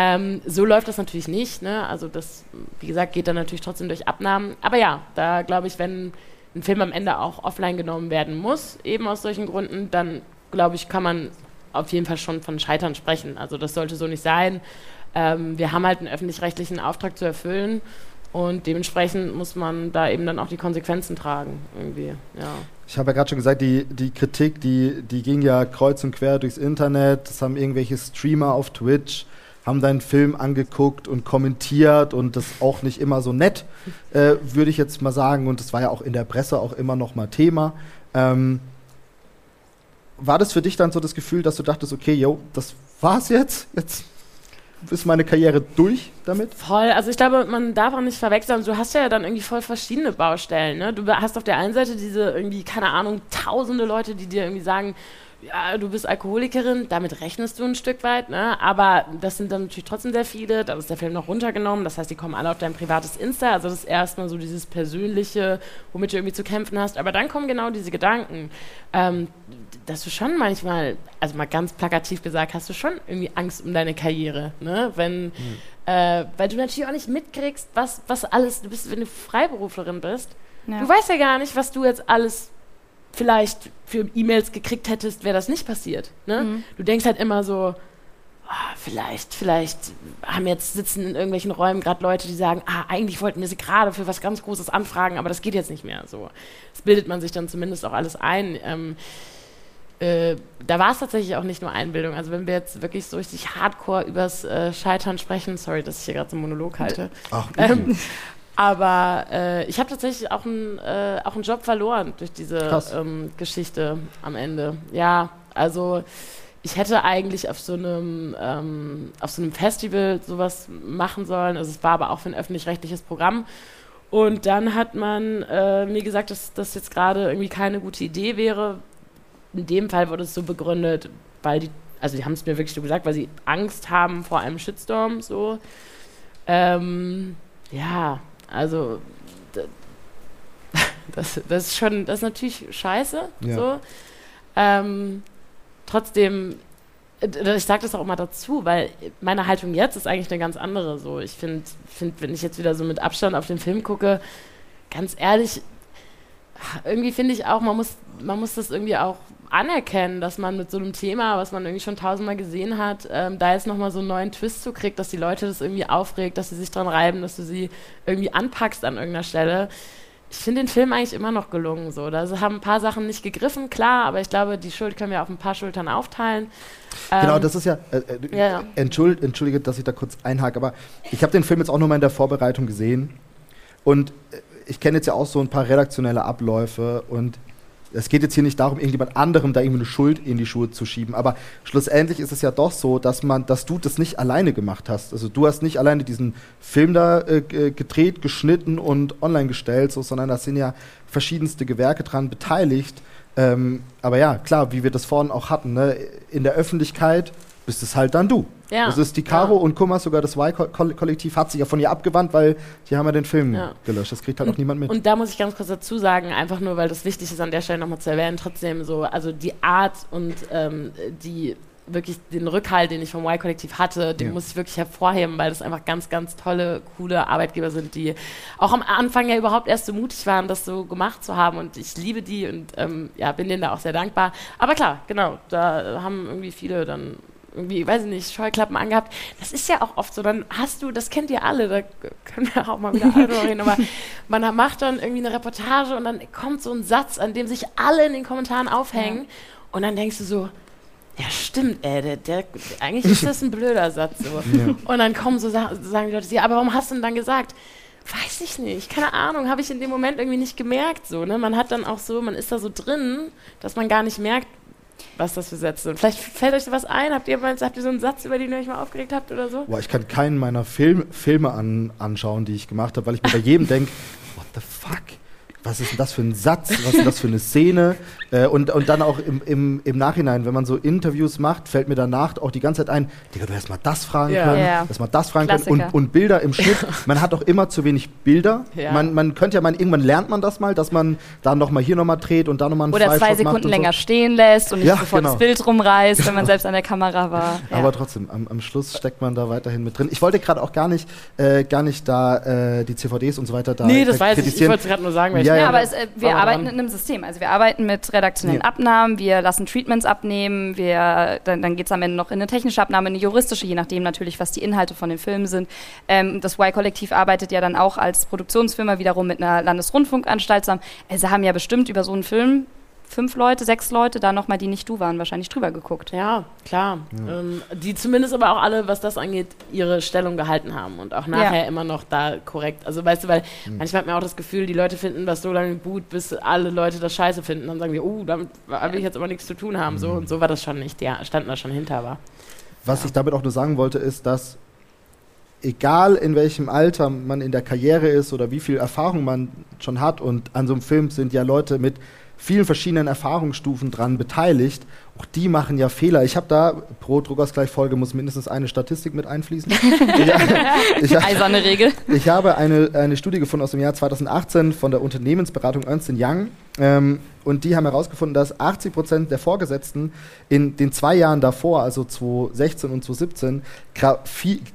Ähm, so läuft das natürlich nicht. Ne? Also das, wie gesagt, geht dann natürlich trotzdem durch Abnahmen. Aber ja, da glaube ich, wenn ein Film am Ende auch offline genommen werden muss, eben aus solchen Gründen, dann glaube ich, kann man auf jeden Fall schon von Scheitern sprechen. Also das sollte so nicht sein. Ähm, wir haben halt einen öffentlich-rechtlichen Auftrag zu erfüllen und dementsprechend muss man da eben dann auch die Konsequenzen tragen, irgendwie, ja. Ich habe ja gerade schon gesagt, die, die Kritik, die, die ging ja kreuz und quer durchs Internet. Das haben irgendwelche Streamer auf Twitch haben deinen Film angeguckt und kommentiert und das auch nicht immer so nett, äh, würde ich jetzt mal sagen. Und das war ja auch in der Presse auch immer noch mal Thema. Ähm, war das für dich dann so das Gefühl, dass du dachtest, okay, yo, das war's jetzt? Jetzt ist meine Karriere durch damit? Voll. Also ich glaube, man darf auch nicht verwechseln. Du hast ja dann irgendwie voll verschiedene Baustellen. Ne? Du hast auf der einen Seite diese irgendwie, keine Ahnung, tausende Leute, die dir irgendwie sagen, ja, du bist Alkoholikerin, damit rechnest du ein Stück weit, ne? aber das sind dann natürlich trotzdem sehr viele, da ist der Film noch runtergenommen, das heißt, die kommen alle auf dein privates Insta, also das ist erstmal so dieses Persönliche, womit du irgendwie zu kämpfen hast, aber dann kommen genau diese Gedanken, ähm, dass du schon manchmal, also mal ganz plakativ gesagt, hast du schon irgendwie Angst um deine Karriere, ne? wenn, mhm. äh, weil du natürlich auch nicht mitkriegst, was, was alles, du bist, wenn du Freiberuflerin bist, ja. du weißt ja gar nicht, was du jetzt alles vielleicht für E-Mails gekriegt hättest, wäre das nicht passiert. Ne? Mhm. Du denkst halt immer so, oh, vielleicht, vielleicht haben jetzt sitzen in irgendwelchen Räumen gerade Leute, die sagen, ah, eigentlich wollten wir sie gerade für was ganz Großes anfragen, aber das geht jetzt nicht mehr. So, das bildet man sich dann zumindest auch alles ein. Ähm, äh, da war es tatsächlich auch nicht nur Einbildung. Also wenn wir jetzt wirklich so richtig hardcore übers äh, Scheitern sprechen, sorry, dass ich hier gerade so einen Monolog halte. Ach, ähm, aber äh, ich habe tatsächlich auch, ein, äh, auch einen Job verloren durch diese ähm, Geschichte am Ende. Ja, also ich hätte eigentlich auf so einem ähm, auf so einem Festival sowas machen sollen. Also es war aber auch für ein öffentlich-rechtliches Programm. Und dann hat man äh, mir gesagt, dass das jetzt gerade irgendwie keine gute Idee wäre. In dem Fall wurde es so begründet, weil die, also die haben es mir wirklich so gesagt, weil sie Angst haben vor einem Shitstorm. So. Ähm, ja, also *laughs* das, das ist schon, das ist natürlich scheiße. Ja. So. Ähm, trotzdem, ich sage das auch immer dazu, weil meine Haltung jetzt ist eigentlich eine ganz andere. So, ich finde, find, wenn ich jetzt wieder so mit Abstand auf den Film gucke, ganz ehrlich, irgendwie finde ich auch, man muss, man muss das irgendwie auch anerkennen, dass man mit so einem Thema, was man irgendwie schon tausendmal gesehen hat, ähm, da jetzt nochmal so einen neuen Twist zu kriegt, dass die Leute das irgendwie aufregt, dass sie sich dran reiben, dass du sie irgendwie anpackst an irgendeiner Stelle. Ich finde den Film eigentlich immer noch gelungen. So. Da haben ein paar Sachen nicht gegriffen, klar, aber ich glaube, die Schuld können wir auf ein paar Schultern aufteilen. Genau, ähm, das ist ja, äh, äh, ja. Entschuld, entschuldige, dass ich da kurz einhake, aber ich habe den Film jetzt auch nur mal in der Vorbereitung gesehen und äh, ich kenne jetzt ja auch so ein paar redaktionelle Abläufe und es geht jetzt hier nicht darum, irgendjemand anderem da irgendwie eine Schuld in die Schuhe zu schieben, aber schlussendlich ist es ja doch so, dass man, dass du das nicht alleine gemacht hast. Also du hast nicht alleine diesen Film da äh, gedreht, geschnitten und online gestellt, so, sondern da sind ja verschiedenste Gewerke dran beteiligt. Ähm, aber ja, klar, wie wir das vorhin auch hatten, ne? in der Öffentlichkeit bist es halt dann du. Ja. Das ist die Caro ja. und Kummer, sogar das Y-Kollektiv hat sich ja von ihr abgewandt, weil die haben ja den Film ja. gelöscht. Das kriegt halt und, auch niemand mit. Und da muss ich ganz kurz dazu sagen, einfach nur, weil das wichtig ist, an der Stelle nochmal zu erwähnen, trotzdem so, also die Art und ähm, die wirklich den Rückhalt, den ich vom Y-Kollektiv hatte, den ja. muss ich wirklich hervorheben, weil das einfach ganz, ganz tolle, coole Arbeitgeber sind, die auch am Anfang ja überhaupt erst so mutig waren, das so gemacht zu haben. Und ich liebe die und ähm, ja, bin denen da auch sehr dankbar. Aber klar, genau, da haben irgendwie viele dann irgendwie, weiß ich nicht, Scheuklappen angehabt. Das ist ja auch oft so. Dann hast du, das kennt ihr alle, da können wir auch mal wieder alle reden, aber *laughs* man macht dann irgendwie eine Reportage und dann kommt so ein Satz, an dem sich alle in den Kommentaren aufhängen. Ja. Und dann denkst du so, ja, stimmt, ey, der, der, eigentlich *laughs* ist das ein blöder Satz so. Ja. Und dann kommen so sagen die Leute, ja, aber warum hast du denn dann gesagt? Weiß ich nicht, keine Ahnung, habe ich in dem Moment irgendwie nicht gemerkt so, ne? Man hat dann auch so, man ist da so drin, dass man gar nicht merkt, was das für Sätze sind. Vielleicht fällt euch da was ein? Habt ihr, mal, habt ihr so einen Satz, über den ihr euch mal aufgeregt habt oder so? Boah, ich kann keinen meiner Film, Filme an, anschauen, die ich gemacht habe, weil ich mir bei jedem *laughs* denke, what the fuck? was ist denn das für ein Satz, was ist denn das für eine Szene? Äh, und, und dann auch im, im, im Nachhinein, wenn man so Interviews macht, fällt mir danach auch die ganze Zeit ein, Digga, du hättest mal das fragen ja. können, ja. hättest mal das fragen Klassiker. können. Und, und Bilder im Schnitt, *laughs* man hat auch immer zu wenig Bilder. Ja. Man, man könnte ja mal, irgendwann lernt man das mal, dass man da nochmal hier nochmal dreht und da nochmal einen Oder zwei Sekunden länger so. stehen lässt und nicht sofort genau. das Bild rumreißt, wenn man *laughs* selbst an der Kamera war. Aber trotzdem, am, am Schluss steckt man da weiterhin mit drin. Ich wollte gerade auch gar nicht, äh, gar nicht da äh, die CVDs und so weiter da Nee, das weiß ich. Ich wollte es gerade nur sagen. Ja, ja, aber es, äh, wir arbeiten in einem System. Also wir arbeiten mit redaktionellen ja. Abnahmen, wir lassen Treatments abnehmen, wir, dann, dann geht es am Ende noch in eine technische Abnahme, eine juristische, je nachdem natürlich, was die Inhalte von den Filmen sind. Ähm, das Y-Kollektiv arbeitet ja dann auch als Produktionsfirma wiederum mit einer Landesrundfunkanstalt zusammen. Also haben ja bestimmt über so einen Film fünf Leute, sechs Leute, da nochmal, die nicht du waren, wahrscheinlich drüber geguckt. Ja, klar. Ja. Ähm, die zumindest aber auch alle, was das angeht, ihre Stellung gehalten haben und auch nachher ja. immer noch da korrekt. Also weißt du, weil mhm. manchmal hat man auch das Gefühl, die Leute finden das so lange gut, bis alle Leute das scheiße finden. Dann sagen die, oh, damit will ich jetzt aber nichts zu tun haben. Mhm. So und so war das schon nicht. Ja, standen da schon hinter war. Was ja. ich damit auch nur sagen wollte, ist, dass egal in welchem Alter man in der Karriere ist oder wie viel Erfahrung man schon hat und an so einem Film sind ja Leute mit vielen verschiedenen Erfahrungsstufen dran beteiligt. Auch die machen ja Fehler. Ich habe da pro Druckausgleich-Folge muss mindestens eine Statistik mit einfließen. *laughs* ich, ich, Eiserne Regel. Ich habe eine, eine Studie gefunden aus dem Jahr 2018 von der Unternehmensberatung Ernst Young. Ähm, und die haben herausgefunden, dass 80 Prozent der Vorgesetzten in den zwei Jahren davor, also 2016 und 2017, gra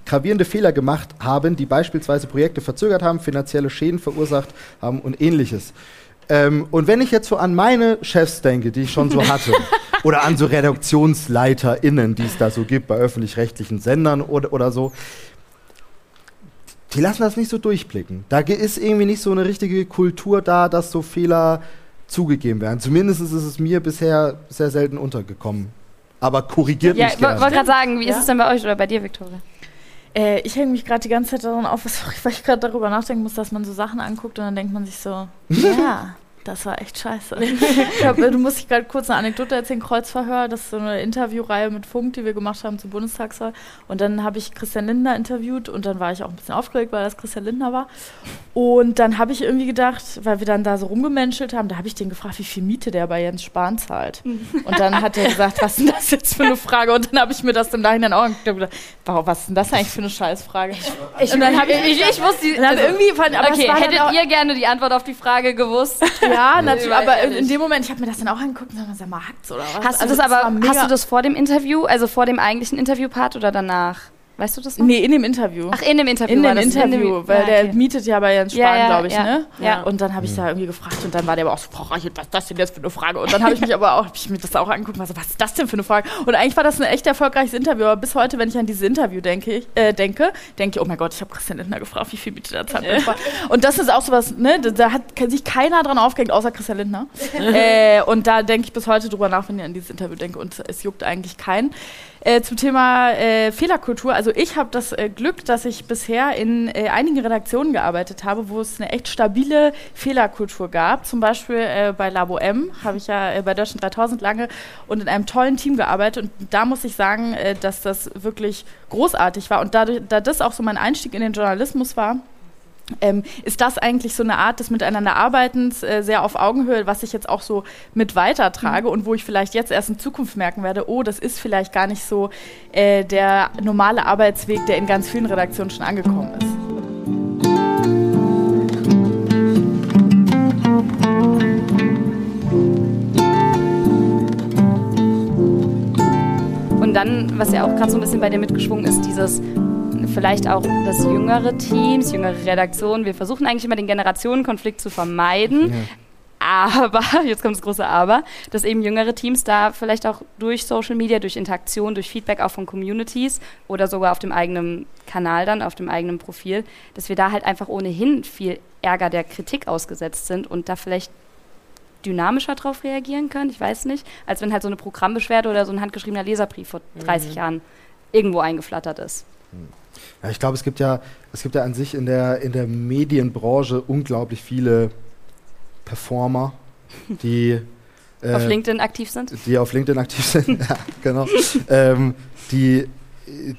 gravierende Fehler gemacht haben, die beispielsweise Projekte verzögert haben, finanzielle Schäden verursacht haben und ähnliches. Ähm, und wenn ich jetzt so an meine Chefs denke, die ich schon so hatte, *laughs* oder an so RedaktionsleiterInnen, die es da so gibt bei öffentlich-rechtlichen Sendern oder, oder so, die lassen das nicht so durchblicken. Da ist irgendwie nicht so eine richtige Kultur da, dass so Fehler zugegeben werden. Zumindest ist es mir bisher sehr selten untergekommen. Aber korrigiert ja, mich gerne. Ich wollte gerade sagen, wie ja? ist es denn bei euch oder bei dir, Viktoria? Äh, ich hänge mich gerade die ganze Zeit daran auf, *laughs* weil ich gerade darüber nachdenken muss, dass man so Sachen anguckt und dann denkt man sich so, *laughs* ja, das war echt scheiße. *laughs* hab, du musst dich gerade kurz eine Anekdote erzählen, Kreuzverhör, das ist so eine Interviewreihe mit Funk, die wir gemacht haben zur Bundestagswahl. Und dann habe ich Christian Lindner interviewt und dann war ich auch ein bisschen aufgeregt, weil das Christian Lindner war. Und dann habe ich irgendwie gedacht, weil wir dann da so rumgemenschelt haben, da habe ich den gefragt, wie viel Miete der bei Jens Spahn zahlt. Und dann hat er gesagt, was ist denn das jetzt für eine Frage? Und dann habe ich mir das im Nachhinein auch gedacht, wow, was ist denn das eigentlich für eine Scheißfrage? Ich, und dann habe ich, ich, ich wusste, die, also, irgendwie fand, aber okay, hättet ihr gerne die Antwort auf die Frage gewusst? *laughs* Ja, *laughs* natürlich, aber in dem Moment, ich habe mir das dann auch angeguckt und sag mal, hackt's oder was? Hast also du das aber, hast du das vor dem Interview, also vor dem eigentlichen Interviewpart oder danach? Weißt du das noch? Nee, in dem Interview. Ach, in dem Interview. In dem Interview, in weil ja, okay. der mietet ja bei Jens Spahn, ja, ja, glaube ich, ne? Ja. Und dann habe ich da irgendwie gefragt und dann war der aber auch so, Frau Reichelt, was ist das denn jetzt für eine Frage? Und dann habe ich mich aber auch, habe ich mir das auch angeguckt und war so, was ist das denn für eine Frage? Und eigentlich war das ein echt erfolgreiches Interview, aber bis heute, wenn ich an dieses Interview denke, äh, denke, denke ich, oh mein Gott, ich habe Christian Lindner gefragt, wie viel bietet er zahlt. und das ist auch sowas, ne? Da hat sich keiner dran aufgehängt, außer Christian Lindner. *laughs* äh, und da denke ich bis heute drüber nach, wenn ich an dieses Interview denke und es juckt eigentlich keinen. Äh, zum Thema äh, Fehlerkultur. Also ich habe das äh, Glück, dass ich bisher in äh, einigen Redaktionen gearbeitet habe, wo es eine echt stabile Fehlerkultur gab. Zum Beispiel äh, bei Labo M habe ich ja bei Deutschland 3000 lange und in einem tollen Team gearbeitet. Und da muss ich sagen, dass das wirklich großartig war. Und dadurch, da das auch so mein Einstieg in den Journalismus war, ähm, ist das eigentlich so eine Art des Miteinanderarbeitens äh, sehr auf Augenhöhe, was ich jetzt auch so mit weitertrage mhm. und wo ich vielleicht jetzt erst in Zukunft merken werde, oh, das ist vielleicht gar nicht so äh, der normale Arbeitsweg, der in ganz vielen Redaktionen schon angekommen ist. Und dann was ja auch gerade so ein bisschen bei dir mitgeschwungen ist, dieses vielleicht auch das jüngere Teams, jüngere Redaktionen. Wir versuchen eigentlich immer den Generationenkonflikt zu vermeiden. Ja. Aber, *laughs* jetzt kommt das große Aber, dass eben jüngere Teams da vielleicht auch durch Social Media, durch Interaktion, durch Feedback auch von Communities oder sogar auf dem eigenen Kanal dann, auf dem eigenen Profil, dass wir da halt einfach ohnehin viel Ärger der Kritik ausgesetzt sind und da vielleicht dynamischer drauf reagieren können, ich weiß nicht, als wenn halt so eine Programmbeschwerde oder so ein handgeschriebener Leserbrief vor 30 mhm. Jahren irgendwo eingeflattert ist. Ja, ich glaube, es gibt ja, es gibt ja an sich in der, in der Medienbranche unglaublich viele Performer, die *laughs* äh, auf LinkedIn aktiv sind. Die auf LinkedIn aktiv sind, *laughs* ja, genau. ähm, die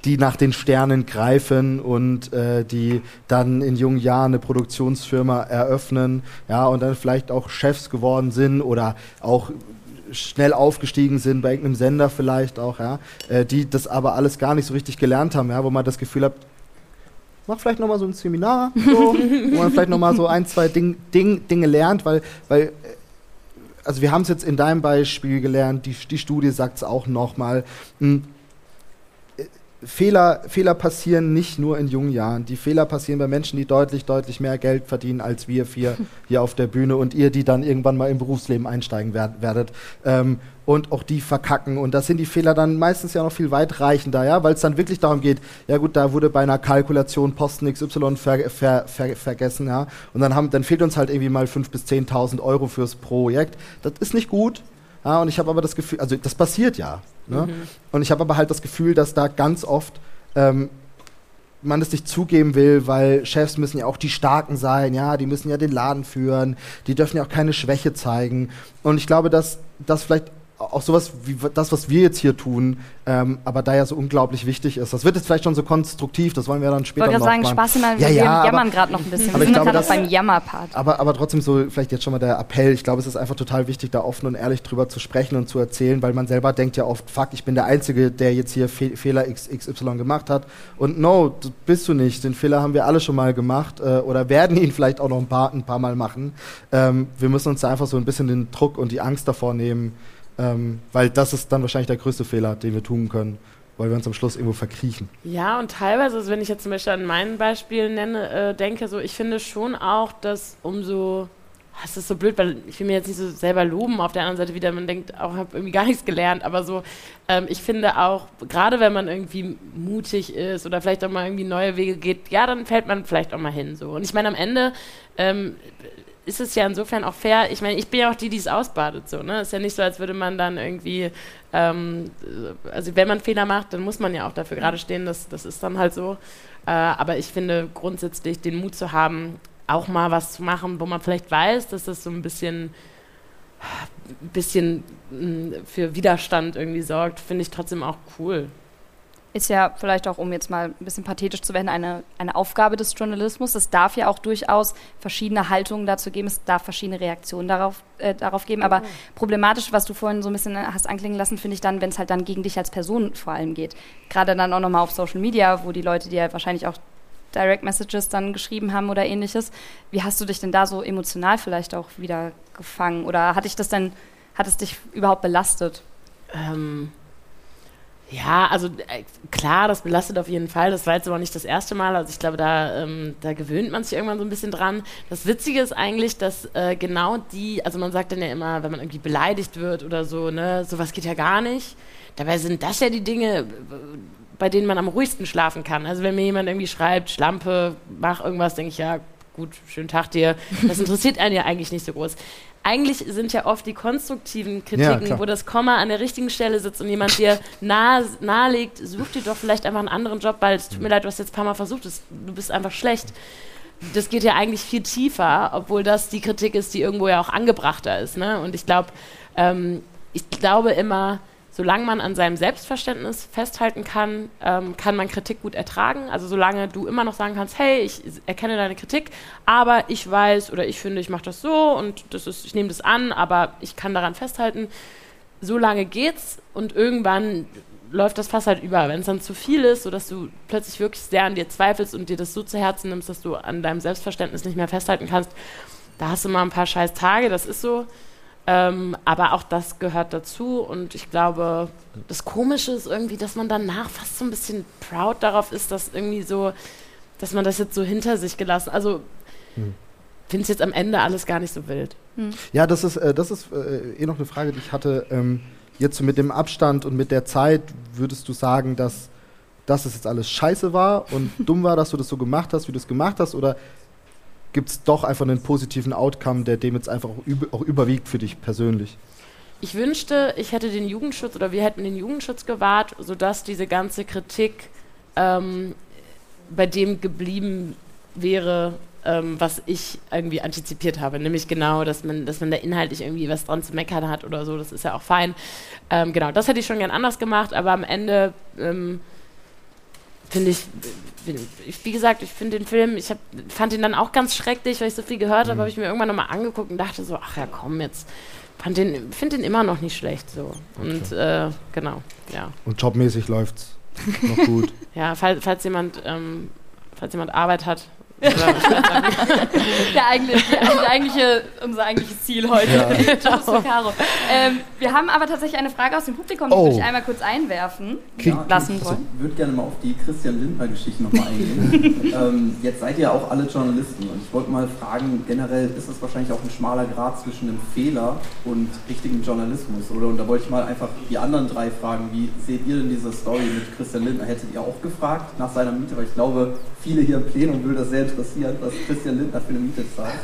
die nach den Sternen greifen und äh, die dann in jungen Jahren eine Produktionsfirma eröffnen, ja, und dann vielleicht auch Chefs geworden sind oder auch schnell aufgestiegen sind bei irgendeinem Sender vielleicht auch, ja, äh, die das aber alles gar nicht so richtig gelernt haben, ja, wo man das Gefühl hat, mach vielleicht nochmal so ein Seminar, so, *laughs* wo man vielleicht nochmal so ein, zwei Ding, Ding, Dinge lernt, weil, weil äh, also wir haben es jetzt in deinem Beispiel gelernt, die, die Studie sagt es auch nochmal, hm, Fehler, Fehler passieren nicht nur in jungen Jahren. Die Fehler passieren bei Menschen, die deutlich, deutlich mehr Geld verdienen als wir vier *laughs* hier auf der Bühne und ihr, die dann irgendwann mal im Berufsleben einsteigen werd, werdet. Ähm, und auch die verkacken. Und das sind die Fehler dann meistens ja noch viel weitreichender, ja, weil es dann wirklich darum geht, ja gut, da wurde bei einer Kalkulation Posten XY ver, ver, ver, vergessen, ja. Und dann, haben, dann fehlt uns halt irgendwie mal 5.000 bis 10.000 Euro fürs Projekt. Das ist nicht gut. Ja, und ich habe aber das Gefühl, also das passiert ja. Ne? Mhm. Und ich habe aber halt das Gefühl, dass da ganz oft ähm, man es nicht zugeben will, weil Chefs müssen ja auch die Starken sein, ja, die müssen ja den Laden führen, die dürfen ja auch keine Schwäche zeigen. Und ich glaube, dass das vielleicht auch sowas wie das, was wir jetzt hier tun, ähm, aber da ja so unglaublich wichtig ist. Das wird jetzt vielleicht schon so konstruktiv, das wollen wir dann später noch sagen, machen. Spaß immer, ja, wir ja, jammern gerade noch ein bisschen. Aber wir sind gerade beim Jammerpart. Aber, aber trotzdem so vielleicht jetzt schon mal der Appell. Ich glaube, es ist einfach total wichtig, da offen und ehrlich drüber zu sprechen und zu erzählen, weil man selber denkt ja oft, fuck, ich bin der Einzige, der jetzt hier Fe Fehler XY gemacht hat. Und no, bist du nicht. Den Fehler haben wir alle schon mal gemacht äh, oder werden ihn vielleicht auch noch ein paar, ein paar Mal machen. Ähm, wir müssen uns da einfach so ein bisschen den Druck und die Angst davor nehmen, ähm, weil das ist dann wahrscheinlich der größte Fehler, den wir tun können, weil wir uns am Schluss irgendwo verkriechen. Ja, und teilweise, also wenn ich jetzt zum Beispiel an mein Beispiel nenne, äh, denke, so ich finde schon auch, dass umso das ist so blöd, weil ich will mir jetzt nicht so selber loben. Auf der anderen Seite wieder, man denkt, auch habe irgendwie gar nichts gelernt. Aber so, ähm, ich finde auch, gerade wenn man irgendwie mutig ist oder vielleicht auch mal irgendwie neue Wege geht, ja, dann fällt man vielleicht auch mal hin. So. Und ich meine, am Ende ähm, ist es ja insofern auch fair. Ich meine, ich bin ja auch die, die es ausbadet. So, ne? Ist ja nicht so, als würde man dann irgendwie, ähm, also wenn man Fehler macht, dann muss man ja auch dafür gerade stehen. Das, das ist dann halt so. Äh, aber ich finde grundsätzlich den Mut zu haben, auch mal was zu machen, wo man vielleicht weiß, dass das so ein bisschen, bisschen mm, für Widerstand irgendwie sorgt, finde ich trotzdem auch cool ist ja vielleicht auch, um jetzt mal ein bisschen pathetisch zu werden, eine, eine Aufgabe des Journalismus. Es darf ja auch durchaus verschiedene Haltungen dazu geben, es darf verschiedene Reaktionen darauf, äh, darauf geben. Aber mhm. problematisch, was du vorhin so ein bisschen hast anklingen lassen, finde ich dann, wenn es halt dann gegen dich als Person vor allem geht. Gerade dann auch nochmal auf Social Media, wo die Leute dir wahrscheinlich auch Direct Messages dann geschrieben haben oder ähnliches. Wie hast du dich denn da so emotional vielleicht auch wieder gefangen? Oder hat dich das denn, hat es dich überhaupt belastet? Ähm ja, also äh, klar, das belastet auf jeden Fall. Das war jetzt aber nicht das erste Mal. Also ich glaube, da, ähm, da gewöhnt man sich irgendwann so ein bisschen dran. Das Witzige ist eigentlich, dass äh, genau die, also man sagt dann ja immer, wenn man irgendwie beleidigt wird oder so, ne, sowas geht ja gar nicht. Dabei sind das ja die Dinge, bei denen man am ruhigsten schlafen kann. Also wenn mir jemand irgendwie schreibt, Schlampe, mach irgendwas, denke ich, ja, gut, schönen Tag dir. Das interessiert einen ja eigentlich nicht so groß eigentlich sind ja oft die konstruktiven Kritiken, ja, wo das Komma an der richtigen Stelle sitzt und jemand dir nahe, nahelegt, such dir doch vielleicht einfach einen anderen Job, weil es tut mir leid, du hast jetzt ein paar Mal versucht, das, du bist einfach schlecht. Das geht ja eigentlich viel tiefer, obwohl das die Kritik ist, die irgendwo ja auch angebrachter ist. Ne? Und ich glaube, ähm, ich glaube immer, solange man an seinem Selbstverständnis festhalten kann, ähm, kann man Kritik gut ertragen. Also solange du immer noch sagen kannst, hey, ich erkenne deine Kritik, aber ich weiß oder ich finde, ich mache das so und das ist, ich nehme das an, aber ich kann daran festhalten. Solange geht's und irgendwann läuft das fast halt über. Wenn es dann zu viel ist, sodass du plötzlich wirklich sehr an dir zweifelst und dir das so zu Herzen nimmst, dass du an deinem Selbstverständnis nicht mehr festhalten kannst, da hast du mal ein paar scheiß Tage, das ist so. Ähm, aber auch das gehört dazu und ich glaube, das Komische ist irgendwie, dass man danach fast so ein bisschen proud darauf ist, dass irgendwie so, dass man das jetzt so hinter sich gelassen, also hm. finde es jetzt am Ende alles gar nicht so wild. Hm. Ja, das ist, äh, das ist äh, eh noch eine Frage, die ich hatte. Ähm, jetzt so mit dem Abstand und mit der Zeit, würdest du sagen, dass dass es jetzt alles scheiße war und *laughs* dumm war, dass du das so gemacht hast, wie du es gemacht hast? Oder gibt es doch einfach einen positiven Outcome, der dem jetzt einfach auch, über, auch überwiegt für dich persönlich? Ich wünschte, ich hätte den Jugendschutz oder wir hätten den Jugendschutz gewahrt, sodass diese ganze Kritik ähm, bei dem geblieben wäre, ähm, was ich irgendwie antizipiert habe. Nämlich genau, dass man, dass man da inhaltlich irgendwie was dran zu meckern hat oder so. Das ist ja auch fein. Ähm, genau, das hätte ich schon gern anders gemacht, aber am Ende ähm, finde ich, wie gesagt, ich finde den Film, ich hab, fand ihn dann auch ganz schrecklich, weil ich so viel gehört habe, mhm. habe ich mir irgendwann nochmal angeguckt und dachte so, ach ja, komm jetzt. Fand den, finde den immer noch nicht schlecht so. Und äh, genau, ja. Und jobmäßig läuft's noch gut. *laughs* ja, falls, falls jemand, ähm, falls jemand Arbeit hat, Der eigentliche, die eigentliche, unser eigentliches Ziel heute. Ja. *laughs* Ähm, wir haben aber tatsächlich eine Frage aus dem Publikum, die oh. würde ich einmal kurz einwerfen ja, lassen wollen. Ich würde gerne mal auf die Christian Lindner-Geschichte nochmal eingehen. *laughs* ähm, jetzt seid ihr auch alle Journalisten und ich wollte mal fragen, generell ist es wahrscheinlich auch ein schmaler Grad zwischen einem Fehler und richtigem Journalismus, oder? Und da wollte ich mal einfach die anderen drei fragen. Wie seht ihr denn diese Story mit Christian Lindner? Hättet ihr auch gefragt nach seiner Miete? Weil ich glaube, viele hier im Plenum würde das sehr interessieren, was Christian Lindner für eine Miete zahlt.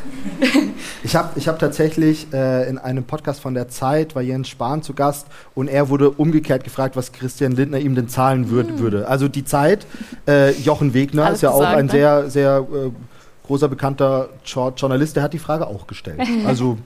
*laughs* Ich habe ich hab tatsächlich äh, in einem Podcast von der Zeit, war Jens Spahn zu Gast und er wurde umgekehrt gefragt, was Christian Lindner ihm denn zahlen würd, hm. würde. Also die Zeit, äh, Jochen Wegner Alles ist ja auch sagen, ein ne? sehr, sehr äh, großer bekannter Journalist, der hat die Frage auch gestellt. *laughs* Also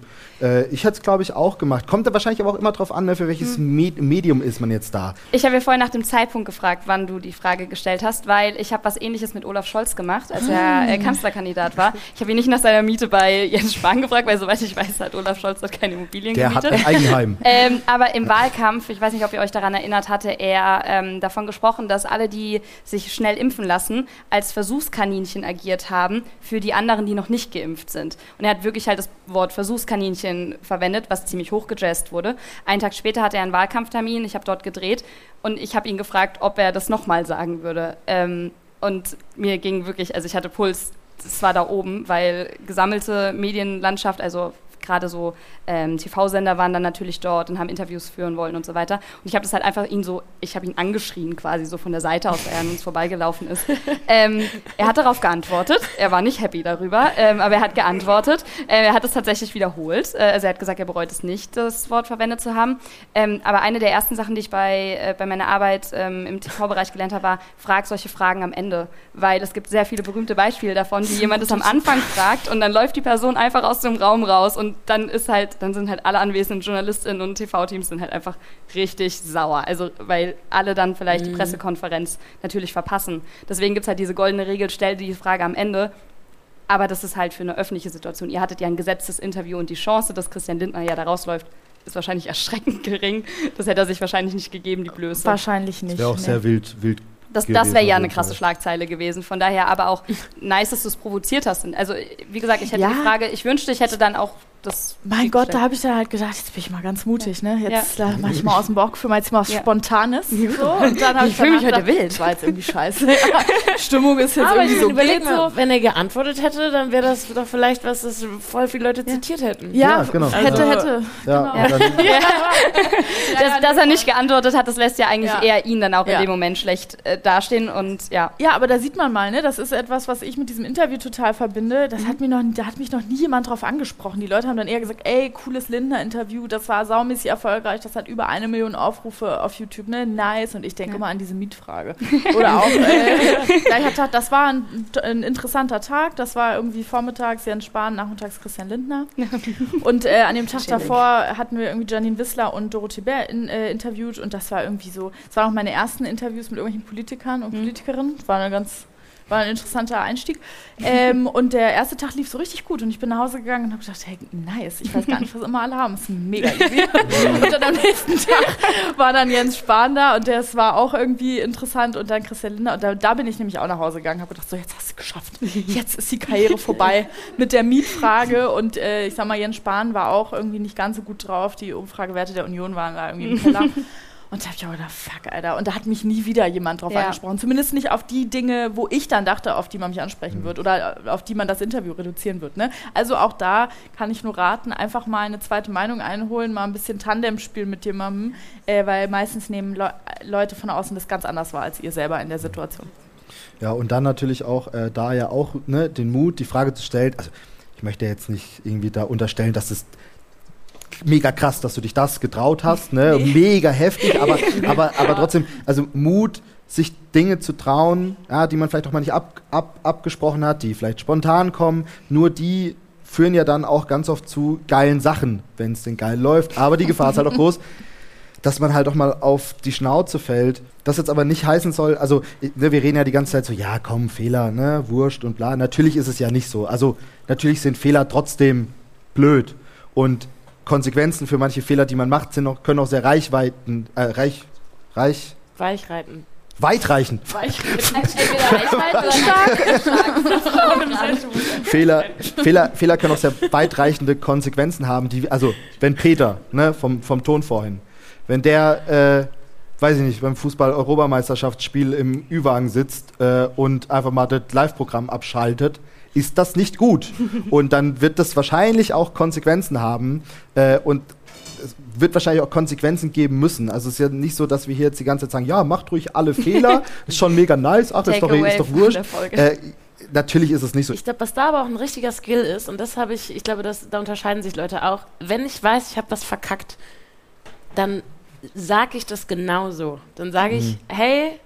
äh, ich hätte es, glaube ich, auch gemacht. Kommt da wahrscheinlich aber auch immer darauf an, ne, für welches hm. Med Medium ist man jetzt da. Ich habe ja vorhin nach dem Zeitpunkt gefragt, wann du die Frage gestellt hast, weil ich habe was ähnliches mit Olaf Scholz gemacht, als er äh, hm. Kanzlerkandidat war. Ich habe ihn nicht nach seiner Miete bei Jens Spahn gefragt, weil soweit ich weiß, hat Olaf Scholz dort keine Immobilien Der gemietet. hat ein Eigenheim. *laughs* ähm, aber im Wahlkampf, ich weiß nicht, ob ihr euch daran erinnert, hatte er ähm, davon gesprochen, dass alle, die sich schnell impfen lassen, als Versuchskaninchen agiert haben für die anderen, die noch nicht geimpft sind. Und er hat wirklich halt das Wort Versuchskaninchen verwendet, was ziemlich hochgejazzt wurde. Einen Tag später hatte er einen Wahlkampftermin, ich habe dort gedreht und ich habe ihn gefragt, ob er das nochmal sagen würde. Ähm, und mir ging wirklich, also ich hatte Puls, es war da oben, weil gesammelte Medienlandschaft, also gerade so ähm, TV-Sender waren dann natürlich dort und haben Interviews führen wollen und so weiter. Und ich habe das halt einfach ihn so, ich habe ihn angeschrien quasi so von der Seite aus, er an uns vorbeigelaufen ist. *laughs* ähm, er hat darauf geantwortet. Er war nicht happy darüber, ähm, aber er hat geantwortet. Äh, er hat es tatsächlich wiederholt. Äh, also er hat gesagt, er bereut es nicht, das Wort verwendet zu haben. Ähm, aber eine der ersten Sachen, die ich bei, äh, bei meiner Arbeit ähm, im TV-Bereich gelernt habe, war, frag solche Fragen am Ende. Weil es gibt sehr viele berühmte Beispiele davon, wie *laughs* jemand es am Anfang fragt und dann läuft die Person einfach aus dem Raum raus und dann ist halt, dann sind halt alle anwesenden JournalistInnen und TV-Teams sind halt einfach richtig sauer. Also weil alle dann vielleicht mhm. die Pressekonferenz natürlich verpassen. Deswegen gibt es halt diese goldene Regel, stell die Frage am Ende. Aber das ist halt für eine öffentliche Situation. Ihr hattet ja ein gesetztes Interview und die Chance, dass Christian Lindner ja da rausläuft, ist wahrscheinlich *laughs* erschreckend gering. Das hätte er sich wahrscheinlich nicht gegeben, die Blöße. Wahrscheinlich nicht. Wäre auch nee. sehr wild, wild das, das wäre ja eine krasse Schlagzeile gewesen. Von daher aber auch *laughs* nice, dass du es provoziert hast. Also, wie gesagt, ich hätte ja. die Frage, ich wünschte, ich hätte dann auch das. Mein Gott, da habe ich dann halt gedacht, jetzt bin ich mal ganz mutig, ne? Jetzt ja. mache ich mal aus dem Bauchgefühl mal jetzt mal was ja. Spontanes. So, und dann habe ich, ich fühle mich heute wild. Das war jetzt irgendwie scheiße. *laughs* Stimmung ist jetzt aber irgendwie so. Überleg mal, so. wenn er geantwortet hätte, dann wäre das doch vielleicht was, das voll viele Leute zitiert hätten. Ja, genau. Also, hätte, hätte. Ja, genau. *laughs* *laughs* dass, dass, er nicht geantwortet hat, das lässt ja eigentlich eher ihn dann auch in dem Moment schlecht äh, dastehen und ja. Ja, aber da sieht man mal, ne? Das ist etwas, was ich mit diesem Interview total verbinde. Das mhm. hat mir noch, da hat mich noch nie jemand drauf angesprochen. Die Leute haben dann eher gesagt, ey, cooles Lindner-Interview, das war saumäßig erfolgreich, das hat über eine Million Aufrufe auf YouTube, ne? Nice. Und ich denke ja. mal an diese Mietfrage. *laughs* Oder auch, äh, Tag, das war ein, ein, interessanter Tag, das war irgendwie vormittags Jens Spahn, nachmittags Christian Lindner. *laughs* und äh, an dem Tag Schillig. davor hatten wir irgendwie Janine Wissler und Dorothee Bär in, äh, interviewt und das war irgendwie so, es waren auch meine ersten Interviews mit irgendwelchen Politikern und mhm. Politikerinnen. War eine ganz war ein interessanter Einstieg. Ähm, *laughs* und der erste Tag lief so richtig gut und ich bin nach Hause gegangen und habe gedacht, hey, nice, ich weiß gar nicht, was immer alle haben. Ist mega easy. *laughs* und dann am nächsten Tag war dann Jens Spahn da und das war auch irgendwie interessant und dann Christian Lindner. Und da, da bin ich nämlich auch nach Hause gegangen, habe gedacht, so jetzt hast du es geschafft. Jetzt ist die Karriere vorbei mit der Mietfrage und äh, ich sag mal, Jens Spahn war auch irgendwie nicht ganz so gut drauf. Die Umfragewerte der Union waren da irgendwie im Keller. *laughs* Und da habe ich auch gedacht, fuck, Alter. Und da hat mich nie wieder jemand drauf ja. angesprochen. Zumindest nicht auf die Dinge, wo ich dann dachte, auf die man mich ansprechen mhm. wird oder auf die man das Interview reduzieren wird. Ne? Also auch da kann ich nur raten, einfach mal eine zweite Meinung einholen, mal ein bisschen Tandem spielen mit jemandem, äh, weil meistens nehmen Le Leute von außen das ganz anders wahr als ihr selber in der Situation. Ja, und dann natürlich auch äh, da ja auch ne, den Mut, die Frage zu stellen. Also ich möchte jetzt nicht irgendwie da unterstellen, dass es mega krass, dass du dich das getraut hast, ne? Nee. Mega heftig, *laughs* aber, aber, aber trotzdem, also Mut, sich Dinge zu trauen, ja, die man vielleicht auch mal nicht ab, ab, abgesprochen hat, die vielleicht spontan kommen, nur die führen ja dann auch ganz oft zu geilen Sachen, wenn es denn geil läuft. Aber die Gefahr ist halt auch groß, dass man halt auch mal auf die Schnauze fällt. Das jetzt aber nicht heißen soll, also ne, wir reden ja die ganze Zeit so, ja komm, Fehler, ne, Wurscht und bla. Natürlich ist es ja nicht so. Also natürlich sind Fehler trotzdem blöd. Und Konsequenzen für manche Fehler, die man macht, sind auch, können auch sehr reichweiten, äh, reich, reich, Weichreiten. Weitreichend. Fehler, Fehler, Fehler können auch sehr weitreichende Konsequenzen haben. Die, also, wenn Peter, ne, vom, vom Ton vorhin, wenn der, äh, weiß ich nicht, beim Fußball-Europameisterschaftsspiel im Ü-Wagen sitzt äh, und einfach mal das Live-Programm abschaltet, ist das nicht gut. und dann wird das wahrscheinlich auch Konsequenzen haben. Äh, und es wird wahrscheinlich auch Konsequenzen geben müssen. Also es ist ja nicht so, dass wir hier jetzt die ganze Zeit sagen, ja, macht ruhig alle *laughs* Fehler, ist schon mega nice, ach, ist doch, ist doch wurscht. Äh, natürlich ist es nicht so. Ich glaube, was da aber auch ein richtiger Skill ist, und das habe ich, ich glaube, das, da unterscheiden sich Leute auch, wenn ich weiß, ich habe was verkackt, dann sage ich das genauso. Dann sage ich, mhm. hey,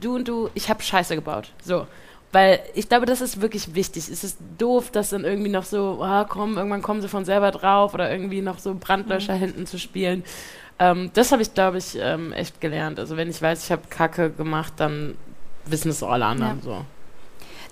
du und du, ich habe Scheiße gebaut. So. Weil ich glaube, das ist wirklich wichtig. Es ist doof, dass dann irgendwie noch so, ah, komm, irgendwann kommen sie von selber drauf oder irgendwie noch so Brandlöscher mhm. hinten zu spielen. Ähm, das habe ich, glaube ich, ähm, echt gelernt. Also wenn ich weiß, ich habe Kacke gemacht, dann wissen es auch alle anderen ja. so.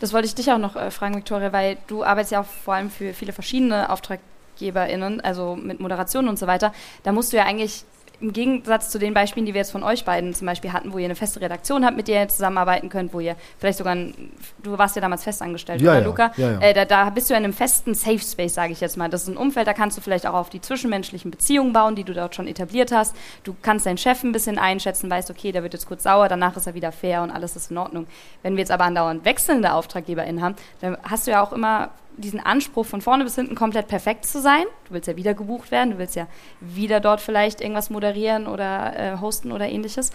Das wollte ich dich auch noch äh, fragen, Victoria, weil du arbeitest ja auch vor allem für viele verschiedene AuftraggeberInnen, also mit Moderation und so weiter. Da musst du ja eigentlich im Gegensatz zu den Beispielen, die wir jetzt von euch beiden zum Beispiel hatten, wo ihr eine feste Redaktion habt, mit der ihr zusammenarbeiten könnt, wo ihr vielleicht sogar, ein, du warst ja damals festangestellt, ja, oder ja, Luca? Ja, ja. Äh, da, da, bist du in einem festen Safe Space, sage ich jetzt mal. Das ist ein Umfeld, da kannst du vielleicht auch auf die zwischenmenschlichen Beziehungen bauen, die du dort schon etabliert hast. Du kannst deinen Chef ein bisschen einschätzen, weißt, okay, der wird jetzt kurz sauer, danach ist er wieder fair und alles ist in Ordnung. Wenn wir jetzt aber andauernd wechselnde AuftraggeberInnen haben, dann hast du ja auch immer diesen Anspruch von vorne bis hinten komplett perfekt zu sein. Du willst ja wieder gebucht werden, du willst ja wieder dort vielleicht irgendwas moderieren oder äh, hosten oder ähnliches.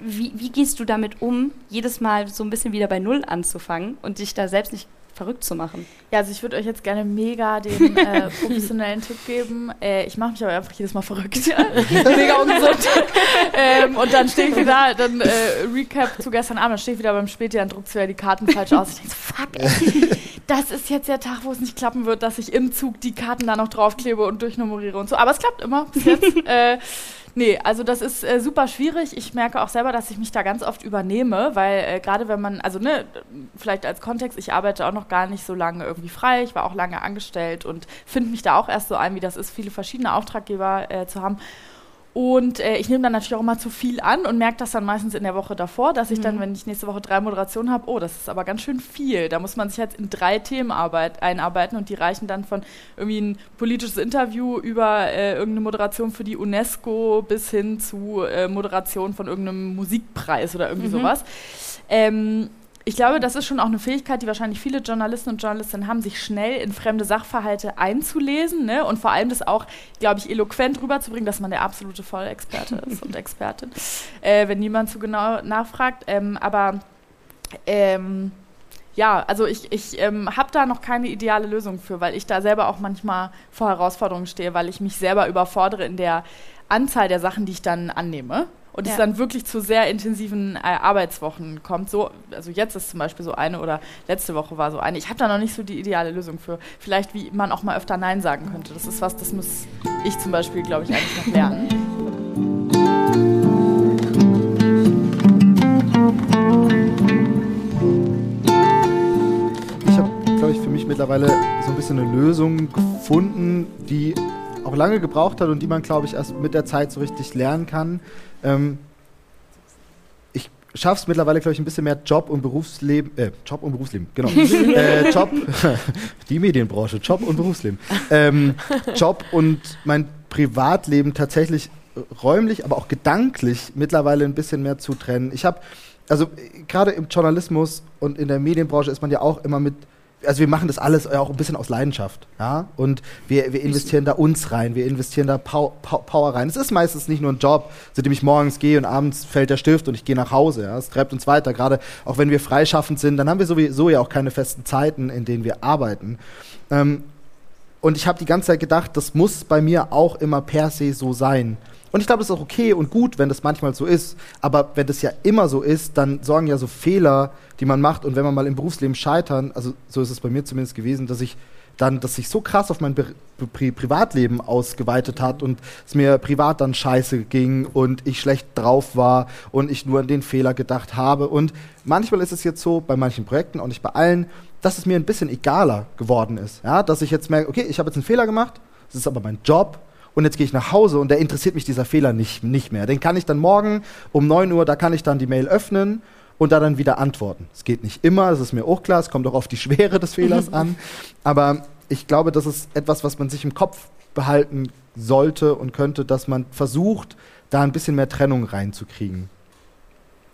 wie, wie, gehst du damit um, jedes Mal so ein bisschen wieder bei Null anzufangen und dich da selbst nicht verrückt zu machen. Ja, also ich würde euch jetzt gerne mega den äh, *laughs* professionellen Tipp geben. Äh, ich mache mich aber einfach jedes Mal verrückt. *laughs* mega ungesund. ähm, und dann stehe ich wieder, dann äh, Recap zu gestern Abend, dann stehe ich wieder beim Späti, dann druckt wieder die Karten falsch aus. Ich denke so, fuck, ey, das ist jetzt der Tag, wo es nicht klappen wird, dass ich im Zug die Karten da noch draufklebe und durchnummeriere und so. Aber es klappt immer bis jetzt. *laughs* Nee, also das ist äh, super schwierig. Ich merke auch selber, dass ich mich da ganz oft übernehme, weil äh, gerade wenn man, also ne, vielleicht als Kontext, ich arbeite auch noch gar nicht so lange irgendwie frei, ich war auch lange angestellt und finde mich da auch erst so ein, wie das ist, viele verschiedene Auftraggeber äh, zu haben. Und äh, ich nehme dann natürlich auch immer zu viel an und merke das dann meistens in der Woche davor, dass ich mhm. dann, wenn ich nächste Woche drei Moderationen habe, oh, das ist aber ganz schön viel. Da muss man sich jetzt in drei Themen arbeit, einarbeiten und die reichen dann von irgendwie ein politisches Interview über äh, irgendeine Moderation für die UNESCO bis hin zu äh, Moderation von irgendeinem Musikpreis oder irgendwie mhm. sowas. Ähm, ich glaube, das ist schon auch eine Fähigkeit, die wahrscheinlich viele Journalisten und Journalistinnen haben, sich schnell in fremde Sachverhalte einzulesen ne? und vor allem das auch, glaube ich, eloquent rüberzubringen, dass man der absolute Vollexperte *laughs* ist und Expertin, äh, wenn niemand zu genau nachfragt. Ähm, aber ähm, ja, also ich, ich ähm, habe da noch keine ideale Lösung für, weil ich da selber auch manchmal vor Herausforderungen stehe, weil ich mich selber überfordere in der Anzahl der Sachen, die ich dann annehme und ja. es dann wirklich zu sehr intensiven äh, Arbeitswochen kommt. So, also jetzt ist zum Beispiel so eine oder letzte Woche war so eine. Ich habe da noch nicht so die ideale Lösung für. Vielleicht, wie man auch mal öfter Nein sagen könnte. Das ist was, das muss ich zum Beispiel, glaube ich, eigentlich noch lernen. *laughs* mittlerweile so ein bisschen eine Lösung gefunden, die auch lange gebraucht hat und die man, glaube ich, erst mit der Zeit so richtig lernen kann. Ähm, ich schaffe es mittlerweile, glaube ich, ein bisschen mehr Job und Berufsleben, äh, Job und Berufsleben, genau. *laughs* äh, Job, *laughs* die Medienbranche, Job und Berufsleben. Ähm, Job und mein Privatleben tatsächlich räumlich, aber auch gedanklich mittlerweile ein bisschen mehr zu trennen. Ich habe, also gerade im Journalismus und in der Medienbranche ist man ja auch immer mit also wir machen das alles auch ein bisschen aus Leidenschaft, ja, und wir, wir investieren da uns rein, wir investieren da Pow Pow Power rein. Es ist meistens nicht nur ein Job, zu dem ich morgens gehe und abends fällt der Stift und ich gehe nach Hause, ja, es treibt uns weiter, gerade auch wenn wir freischaffend sind, dann haben wir sowieso ja auch keine festen Zeiten, in denen wir arbeiten. Ähm, und ich habe die ganze Zeit gedacht, das muss bei mir auch immer per se so sein. Und ich glaube, es ist auch okay und gut, wenn das manchmal so ist. Aber wenn das ja immer so ist, dann sorgen ja so Fehler, die man macht. Und wenn man mal im Berufsleben scheitern, also so ist es bei mir zumindest gewesen, dass ich dann, dass sich so krass auf mein Pri Privatleben ausgeweitet hat und es mir privat dann scheiße ging und ich schlecht drauf war und ich nur an den Fehler gedacht habe. Und manchmal ist es jetzt so, bei manchen Projekten, auch nicht bei allen, dass es mir ein bisschen egaler geworden ist. Ja? Dass ich jetzt merke, okay, ich habe jetzt einen Fehler gemacht, das ist aber mein Job und jetzt gehe ich nach Hause und da interessiert mich dieser Fehler nicht, nicht mehr. Den kann ich dann morgen um 9 Uhr, da kann ich dann die Mail öffnen und da dann wieder antworten. Es geht nicht immer, das ist mir auch klar, es kommt auch auf die Schwere des Fehlers an, aber ich glaube, das ist etwas, was man sich im Kopf behalten sollte und könnte, dass man versucht, da ein bisschen mehr Trennung reinzukriegen.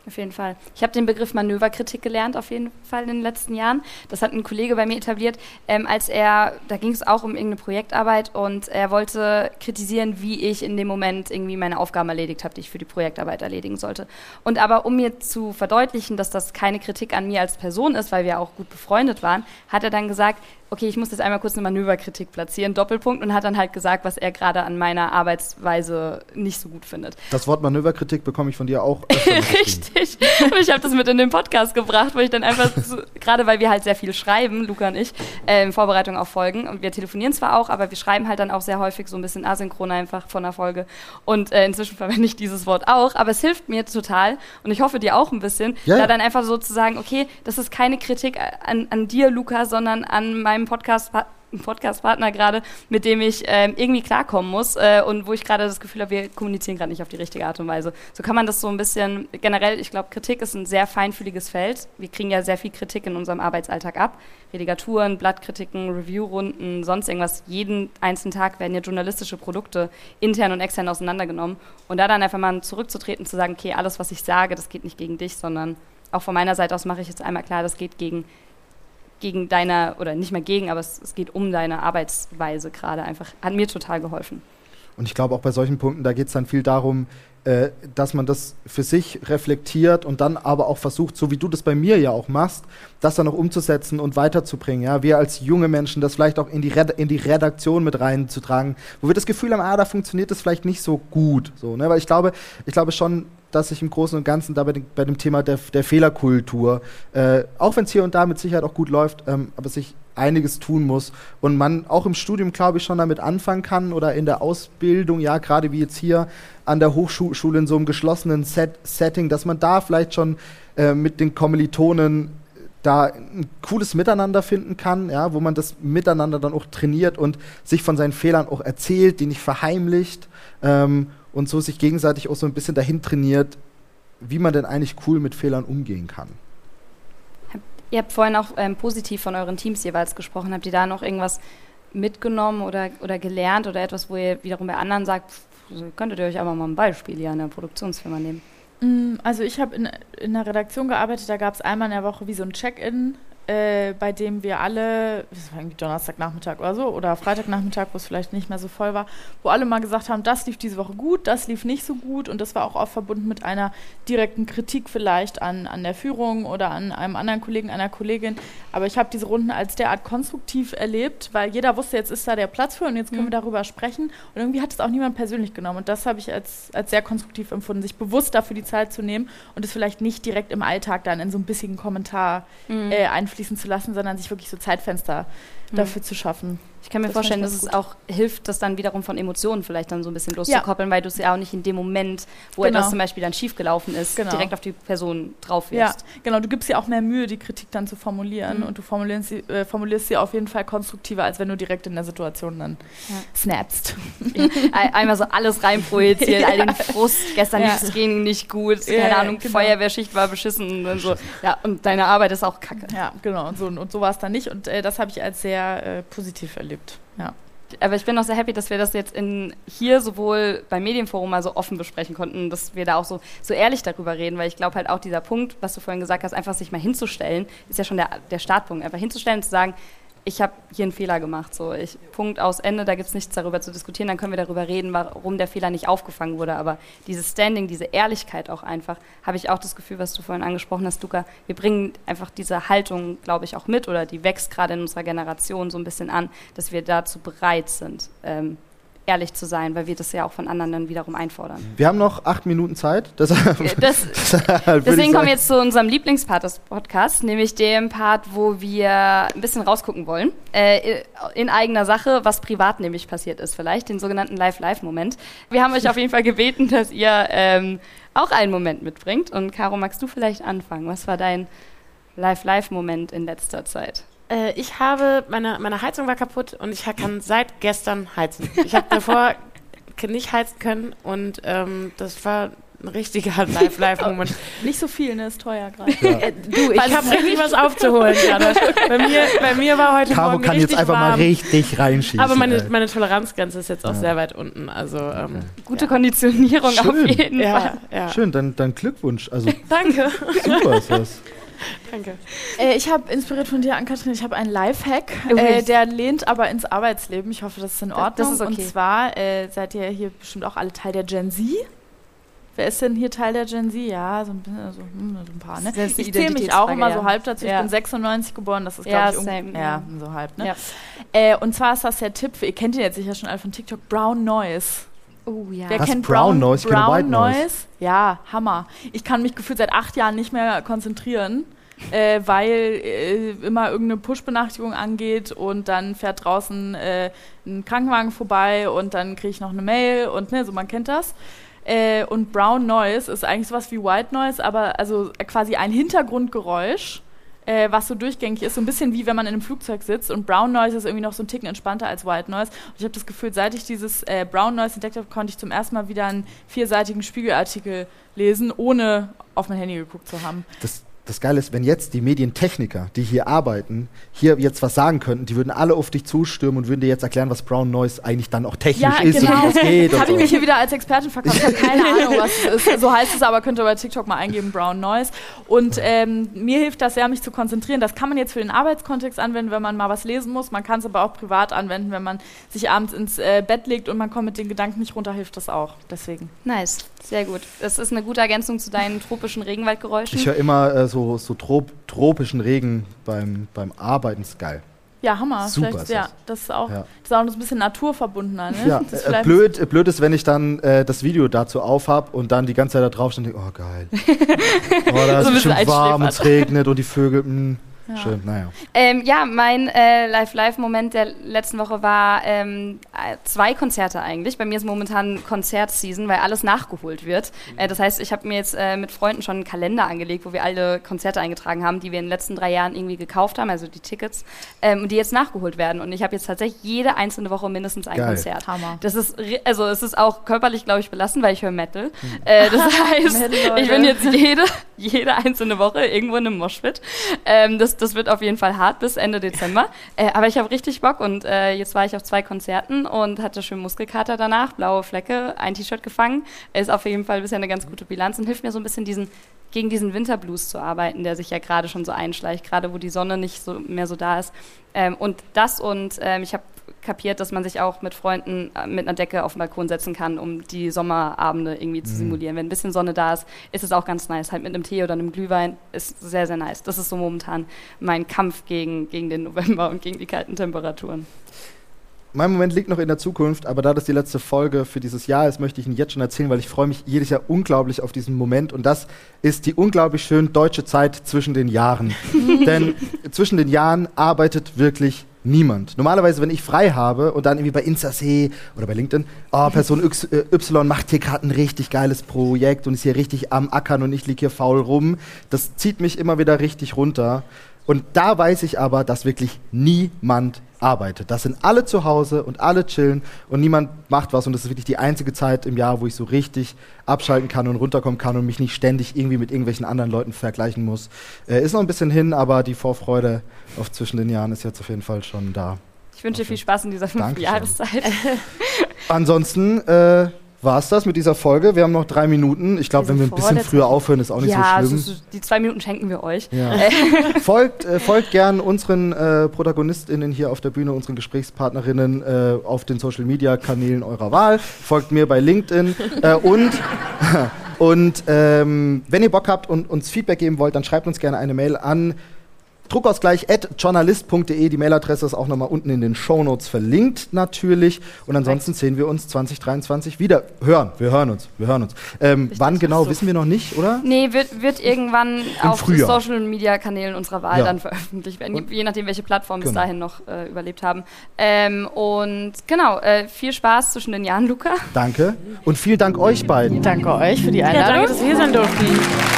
Auf jeden Fall. Ich habe den Begriff Manöverkritik gelernt, auf jeden Fall in den letzten Jahren. Das hat ein Kollege bei mir etabliert, ähm, als er, da ging es auch um irgendeine Projektarbeit und er wollte kritisieren, wie ich in dem Moment irgendwie meine Aufgaben erledigt habe, die ich für die Projektarbeit erledigen sollte. Und aber um mir zu verdeutlichen, dass das keine Kritik an mir als Person ist, weil wir auch gut befreundet waren, hat er dann gesagt, okay, ich muss jetzt einmal kurz eine Manöverkritik platzieren, Doppelpunkt, und hat dann halt gesagt, was er gerade an meiner Arbeitsweise nicht so gut findet. Das Wort Manöverkritik bekomme ich von dir auch. *laughs* Richtig. ich habe das mit in den Podcast gebracht, wo ich dann einfach, so, gerade weil wir halt sehr viel schreiben, Luca und ich, äh, in Vorbereitung auf Folgen, und wir telefonieren zwar auch, aber wir schreiben halt dann auch sehr häufig so ein bisschen asynchron einfach von der Folge. Und äh, inzwischen verwende ich dieses Wort auch, aber es hilft mir total, und ich hoffe dir auch ein bisschen, ja, da dann einfach so zu sagen, okay, das ist keine Kritik an, an dir, Luca, sondern an meinem meinem Podcast Podcast-Partner gerade, mit dem ich ähm, irgendwie klarkommen muss äh, und wo ich gerade das Gefühl habe, wir kommunizieren gerade nicht auf die richtige Art und Weise. So kann man das so ein bisschen, generell, ich glaube, Kritik ist ein sehr feinfühliges Feld. Wir kriegen ja sehr viel Kritik in unserem Arbeitsalltag ab. Redigaturen, Blattkritiken, Reviewrunden, sonst irgendwas. Jeden einzelnen Tag werden ja journalistische Produkte intern und extern auseinandergenommen. Und da dann einfach mal zurückzutreten, zu sagen, okay, alles, was ich sage, das geht nicht gegen dich, sondern auch von meiner Seite aus mache ich jetzt einmal klar, das geht gegen gegen deine, oder nicht mehr gegen, aber es, es geht um deine Arbeitsweise gerade einfach. Hat mir total geholfen. Und ich glaube auch bei solchen Punkten, da geht es dann viel darum, äh, dass man das für sich reflektiert und dann aber auch versucht, so wie du das bei mir ja auch machst, das dann auch umzusetzen und weiterzubringen. Ja? Wir als junge Menschen das vielleicht auch in die, in die Redaktion mit reinzutragen, wo wir das Gefühl haben, ah, da funktioniert das vielleicht nicht so gut. So, ne? Weil ich glaube, ich glaube schon, dass sich im Großen und Ganzen da bei, den, bei dem Thema der, der Fehlerkultur, äh, auch wenn es hier und da mit Sicherheit auch gut läuft, ähm, aber sich einiges tun muss und man auch im Studium, glaube ich, schon damit anfangen kann oder in der Ausbildung, ja, gerade wie jetzt hier an der Hochschule in so einem geschlossenen Set Setting, dass man da vielleicht schon äh, mit den Kommilitonen da ein cooles Miteinander finden kann, ja, wo man das Miteinander dann auch trainiert und sich von seinen Fehlern auch erzählt, die nicht verheimlicht ähm, und so sich gegenseitig auch so ein bisschen dahin trainiert, wie man denn eigentlich cool mit Fehlern umgehen kann. Ihr habt vorhin auch ähm, positiv von euren Teams jeweils gesprochen. Habt ihr da noch irgendwas mitgenommen oder, oder gelernt oder etwas, wo ihr wiederum bei anderen sagt, könntet ihr euch aber mal ein Beispiel hier an der Produktionsfirma nehmen? Mm, also ich habe in, in einer Redaktion gearbeitet, da gab es einmal in der Woche wie so ein Check-in äh, bei dem wir alle, das war irgendwie Donnerstagnachmittag oder so, oder Freitagnachmittag, wo es vielleicht nicht mehr so voll war, wo alle mal gesagt haben, das lief diese Woche gut, das lief nicht so gut und das war auch oft verbunden mit einer direkten Kritik vielleicht an, an der Führung oder an einem anderen Kollegen, einer Kollegin. Aber ich habe diese Runden als derart konstruktiv erlebt, weil jeder wusste, jetzt ist da der Platz für und jetzt können mhm. wir darüber sprechen. Und irgendwie hat es auch niemand persönlich genommen. Und das habe ich als, als sehr konstruktiv empfunden, sich bewusst dafür die Zeit zu nehmen und es vielleicht nicht direkt im Alltag dann in so einem bissigen Kommentar mhm. äh, einfließen zu lassen, sondern sich wirklich so Zeitfenster mhm. dafür zu schaffen. Ich kann mir das vorstellen, dass es gut. auch hilft, das dann wiederum von Emotionen vielleicht dann so ein bisschen loszukoppeln, ja. weil du es ja auch nicht in dem Moment, wo genau. etwas zum Beispiel dann schiefgelaufen ist, genau. direkt auf die Person drauf wirst. Ja, genau. Du gibst dir auch mehr Mühe, die Kritik dann zu formulieren mhm. und du formulierst sie, äh, formulierst sie auf jeden Fall konstruktiver, als wenn du direkt in der Situation dann ja. snapst. Einmal so alles reinprojizieren, *laughs* all den Frust, gestern ja. lief das Training nicht gut, keine Ahnung, genau. Feuerwehrschicht war beschissen und so. Ja, und deine Arbeit ist auch kacke. Ja, genau. Und so, und so war es dann nicht und äh, das habe ich als sehr äh, positiv erlebt. Ja. Aber ich bin auch sehr happy, dass wir das jetzt in, hier sowohl beim Medienforum mal so offen besprechen konnten, dass wir da auch so, so ehrlich darüber reden, weil ich glaube halt auch dieser Punkt, was du vorhin gesagt hast, einfach sich mal hinzustellen, ist ja schon der, der Startpunkt. Einfach hinzustellen und zu sagen, ich habe hier einen Fehler gemacht. So, ich, Punkt aus Ende, da gibt es nichts darüber zu diskutieren. Dann können wir darüber reden, warum der Fehler nicht aufgefangen wurde. Aber dieses Standing, diese Ehrlichkeit auch einfach, habe ich auch das Gefühl, was du vorhin angesprochen hast, Luca. Wir bringen einfach diese Haltung, glaube ich, auch mit oder die wächst gerade in unserer Generation so ein bisschen an, dass wir dazu bereit sind, ähm, ehrlich zu sein, weil wir das ja auch von anderen dann wiederum einfordern. Wir haben noch acht Minuten Zeit. *laughs* Deshalb, das, *laughs* deswegen kommen wir jetzt zu unserem Lieblingspart des Podcasts, nämlich dem Part, wo wir ein bisschen rausgucken wollen. Äh, in eigener Sache, was privat nämlich passiert ist, vielleicht, den sogenannten Live-Live-Moment. Wir haben euch auf jeden Fall gebeten, dass ihr ähm, auch einen Moment mitbringt. Und Caro, magst du vielleicht anfangen? Was war dein Live-Live-Moment in letzter Zeit? Äh, ich habe, meine, meine Heizung war kaputt und ich kann seit gestern heizen. Ich habe davor *laughs* nicht heizen können und ähm, das war ein richtiger *laughs* Live-Live-Moment. Nicht so viel, ne? Ist teuer gerade. Ja. Äh, du, ich habe richtig was aufzuholen *laughs* gerade. Bei mir, bei mir war heute Caro Morgen kann jetzt einfach warm. mal richtig reinschießen. Aber meine, meine Toleranzgrenze ist jetzt auch ja. sehr weit unten. Also ähm, Gute ja. Konditionierung Schön. auf jeden Fall. Schön, dann, dann Glückwunsch. Also, Danke. Super ist das. *laughs* Danke. Äh, ich habe inspiriert von dir, Ann-Kathrin, ich habe einen Lifehack, äh, der lehnt aber ins Arbeitsleben. Ich hoffe, das ist in Ordnung. Das ist okay. Und zwar äh, seid ihr hier bestimmt auch alle Teil der Gen Z. Wer ist denn hier Teil der Gen Z? Ja, so ein, bisschen, so, hm, so ein paar. Ne? Ich zähle mich auch immer so halb dazu. Ja. Ich bin 96 geboren, das ist, glaube ja, ich, same, ja, so halb. Ne? Ja. Äh, und zwar ist das der Tipp, ihr kennt ihn jetzt sicher schon alle von TikTok, Brown Noise. Oh ja. Wer Was, kennt Brown, Brown Noise? Brown White Noise? Noise? Ja, Hammer. Ich kann mich gefühlt seit acht Jahren nicht mehr konzentrieren äh, weil äh, immer irgendeine Push-Benachrichtigung angeht und dann fährt draußen äh, ein Krankenwagen vorbei und dann kriege ich noch eine Mail und ne, so man kennt das. Äh, und Brown Noise ist eigentlich sowas wie White Noise, aber also quasi ein Hintergrundgeräusch. Äh, was so durchgängig ist, so ein bisschen wie wenn man in einem Flugzeug sitzt und Brown Noise ist irgendwie noch so ein Ticken entspannter als White Noise. Und ich habe das Gefühl, seit ich dieses äh, Brown Noise entdeckt habe, konnte ich zum ersten Mal wieder einen vierseitigen Spiegelartikel lesen, ohne auf mein Handy geguckt zu haben. Das das Geile ist, wenn jetzt die Medientechniker, die hier arbeiten, hier jetzt was sagen könnten, die würden alle auf dich zustürmen und würden dir jetzt erklären, was Brown Noise eigentlich dann auch technisch ja, ist genau. und wie das geht. Habe so. ich mich hier wieder als Expertin verkauft, ich habe keine *laughs* Ahnung, was es ist. So heißt es aber, könnt ihr bei TikTok mal eingeben, Brown Noise. Und ähm, mir hilft das sehr, mich zu konzentrieren. Das kann man jetzt für den Arbeitskontext anwenden, wenn man mal was lesen muss. Man kann es aber auch privat anwenden, wenn man sich abends ins äh, Bett legt und man kommt mit den Gedanken nicht runter, hilft das auch. Deswegen. Nice, sehr gut. Das ist eine gute Ergänzung zu deinen tropischen Regenwaldgeräuschen. Ich höre immer äh, so, so trop tropischen Regen beim, beim Arbeiten ist geil. Ja, Hammer. Super ja, das ist auch, ja. das ist auch ein bisschen naturverbundener. Ne? Ja, äh, blöd, äh, blöd ist, wenn ich dann äh, das Video dazu aufhab und dann die ganze Zeit da drauf stehe und denke, oh geil. *laughs* oh, da so ist es schon warm und es regnet und die Vögel, mh. Ja. Schön, naja. Ähm, ja, mein äh, Live-Live-Moment der letzten Woche war ähm, äh, zwei Konzerte eigentlich. Bei mir ist momentan Konzertseason, weil alles nachgeholt wird. Mhm. Äh, das heißt, ich habe mir jetzt äh, mit Freunden schon einen Kalender angelegt, wo wir alle Konzerte eingetragen haben, die wir in den letzten drei Jahren irgendwie gekauft haben, also die Tickets, ähm, und die jetzt nachgeholt werden. Und ich habe jetzt tatsächlich jede einzelne Woche mindestens ein Geil. Konzert. Hammer. Das ist, also es ist auch körperlich, glaube ich, belastend, weil ich höre Metal. Mhm. Äh, das *laughs* heißt, ich bin jetzt jede, jede einzelne Woche irgendwo in einem Moshpit. Ähm, das das wird auf jeden Fall hart bis Ende Dezember. Äh, aber ich habe richtig Bock und äh, jetzt war ich auf zwei Konzerten und hatte schön Muskelkater danach, blaue Flecke, ein T-Shirt gefangen. Ist auf jeden Fall bisher eine ganz gute Bilanz und hilft mir so ein bisschen diesen gegen diesen Winterblues zu arbeiten, der sich ja gerade schon so einschleicht, gerade wo die Sonne nicht so mehr so da ist. Ähm, und das und ähm, ich habe kapiert, dass man sich auch mit Freunden äh, mit einer Decke auf den Balkon setzen kann, um die Sommerabende irgendwie zu mhm. simulieren. Wenn ein bisschen Sonne da ist, ist es auch ganz nice. Halt mit einem Tee oder einem Glühwein ist sehr, sehr nice. Das ist so momentan mein Kampf gegen, gegen den November und gegen die kalten Temperaturen. Mein Moment liegt noch in der Zukunft, aber da das die letzte Folge für dieses Jahr ist, möchte ich ihn jetzt schon erzählen, weil ich freue mich jedes Jahr unglaublich auf diesen Moment und das ist die unglaublich schön deutsche Zeit zwischen den Jahren. *laughs* Denn zwischen den Jahren arbeitet wirklich Niemand. Normalerweise, wenn ich frei habe und dann irgendwie bei Instac oder bei LinkedIn, oh, Person äh, Y macht hier gerade ein richtig geiles Projekt und ist hier richtig am Ackern und ich liege hier faul rum, das zieht mich immer wieder richtig runter. Und da weiß ich aber, dass wirklich niemand arbeitet. Das sind alle zu Hause und alle chillen und niemand macht was. Und das ist wirklich die einzige Zeit im Jahr, wo ich so richtig abschalten kann und runterkommen kann und mich nicht ständig irgendwie mit irgendwelchen anderen Leuten vergleichen muss. Äh, ist noch ein bisschen hin, aber die Vorfreude auf zwischen den Jahren ist jetzt auf jeden Fall schon da. Ich wünsche dir viel Spaß in dieser fünften Jahreszeit. *laughs* *laughs* Ansonsten äh, war es das mit dieser Folge. Wir haben noch drei Minuten. Ich glaube, wenn wir ein bisschen früher aufhören, ist auch nicht ja, so schlimm. Ja, so, die zwei Minuten schenken wir euch. Ja. *laughs* folgt, äh, folgt gern unseren äh, ProtagonistInnen hier auf der Bühne, unseren Gesprächspartnerinnen äh, auf den Social Media Kanälen eurer Wahl. Folgt mir bei LinkedIn. *laughs* Äh, und *laughs* und ähm, wenn ihr Bock habt und uns Feedback geben wollt, dann schreibt uns gerne eine Mail an druckausgleich.journalist.de. Die Mailadresse ist auch nochmal unten in den Shownotes verlinkt natürlich. Und ansonsten sehen wir uns 2023 wieder. Hören, wir hören uns, wir hören uns. Ähm, wann genau, so. wissen wir noch nicht, oder? Nee, wird, wird irgendwann Im auf den Social Media Kanälen unserer Wahl ja. dann veröffentlicht werden, und je nachdem, welche Plattformen genau. bis dahin noch äh, überlebt haben. Ähm, und genau, äh, viel Spaß zwischen den Jahren, Luca. Danke. Und vielen Dank euch beiden. Danke euch für die Einladung, ja, danke, dass wir hier sein durften.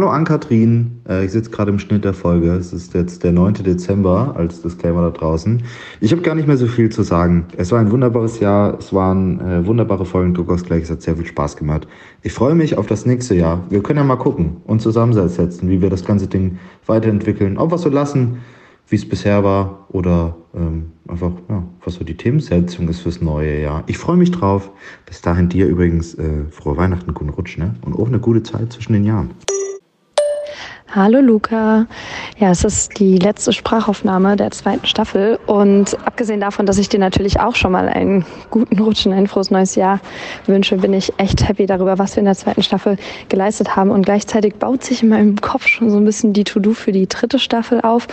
Hallo Ann-Kathrin, äh, ich sitze gerade im Schnitt der Folge. Es ist jetzt der 9. Dezember als Disclaimer da draußen. Ich habe gar nicht mehr so viel zu sagen. Es war ein wunderbares Jahr, es waren äh, wunderbare Folgen Druckausgleich, es hat sehr viel Spaß gemacht. Ich freue mich auf das nächste Jahr. Wir können ja mal gucken und zusammensetzen, wie wir das ganze Ding weiterentwickeln. Ob es so lassen, wie es bisher war oder ähm, einfach, ja, was so die Themensetzung ist fürs neue Jahr. Ich freue mich drauf. Bis dahin dir übrigens äh, frohe Weihnachten, guten Rutsch, ne? Und auch eine gute Zeit zwischen den Jahren. Hallo Luca. Ja, es ist die letzte Sprachaufnahme der zweiten Staffel und abgesehen davon, dass ich dir natürlich auch schon mal einen guten Rutsch und ein frohes neues Jahr wünsche, bin ich echt happy darüber, was wir in der zweiten Staffel geleistet haben und gleichzeitig baut sich in meinem Kopf schon so ein bisschen die To-Do für die dritte Staffel auf.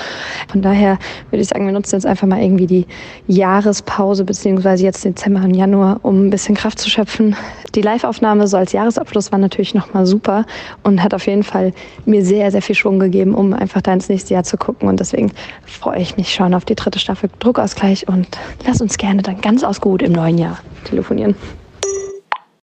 Von daher würde ich sagen, wir nutzen jetzt einfach mal irgendwie die Jahrespause beziehungsweise jetzt Dezember und Januar, um ein bisschen Kraft zu schöpfen. Die Live-Aufnahme so als Jahresabschluss war natürlich nochmal super und hat auf jeden Fall mir sehr, sehr viel Schwung gegeben, um einfach da ins nächste Jahr zu gucken. Und deswegen freue ich mich schon auf die dritte Staffel Druckausgleich und lass uns gerne dann ganz aus gut im neuen Jahr telefonieren.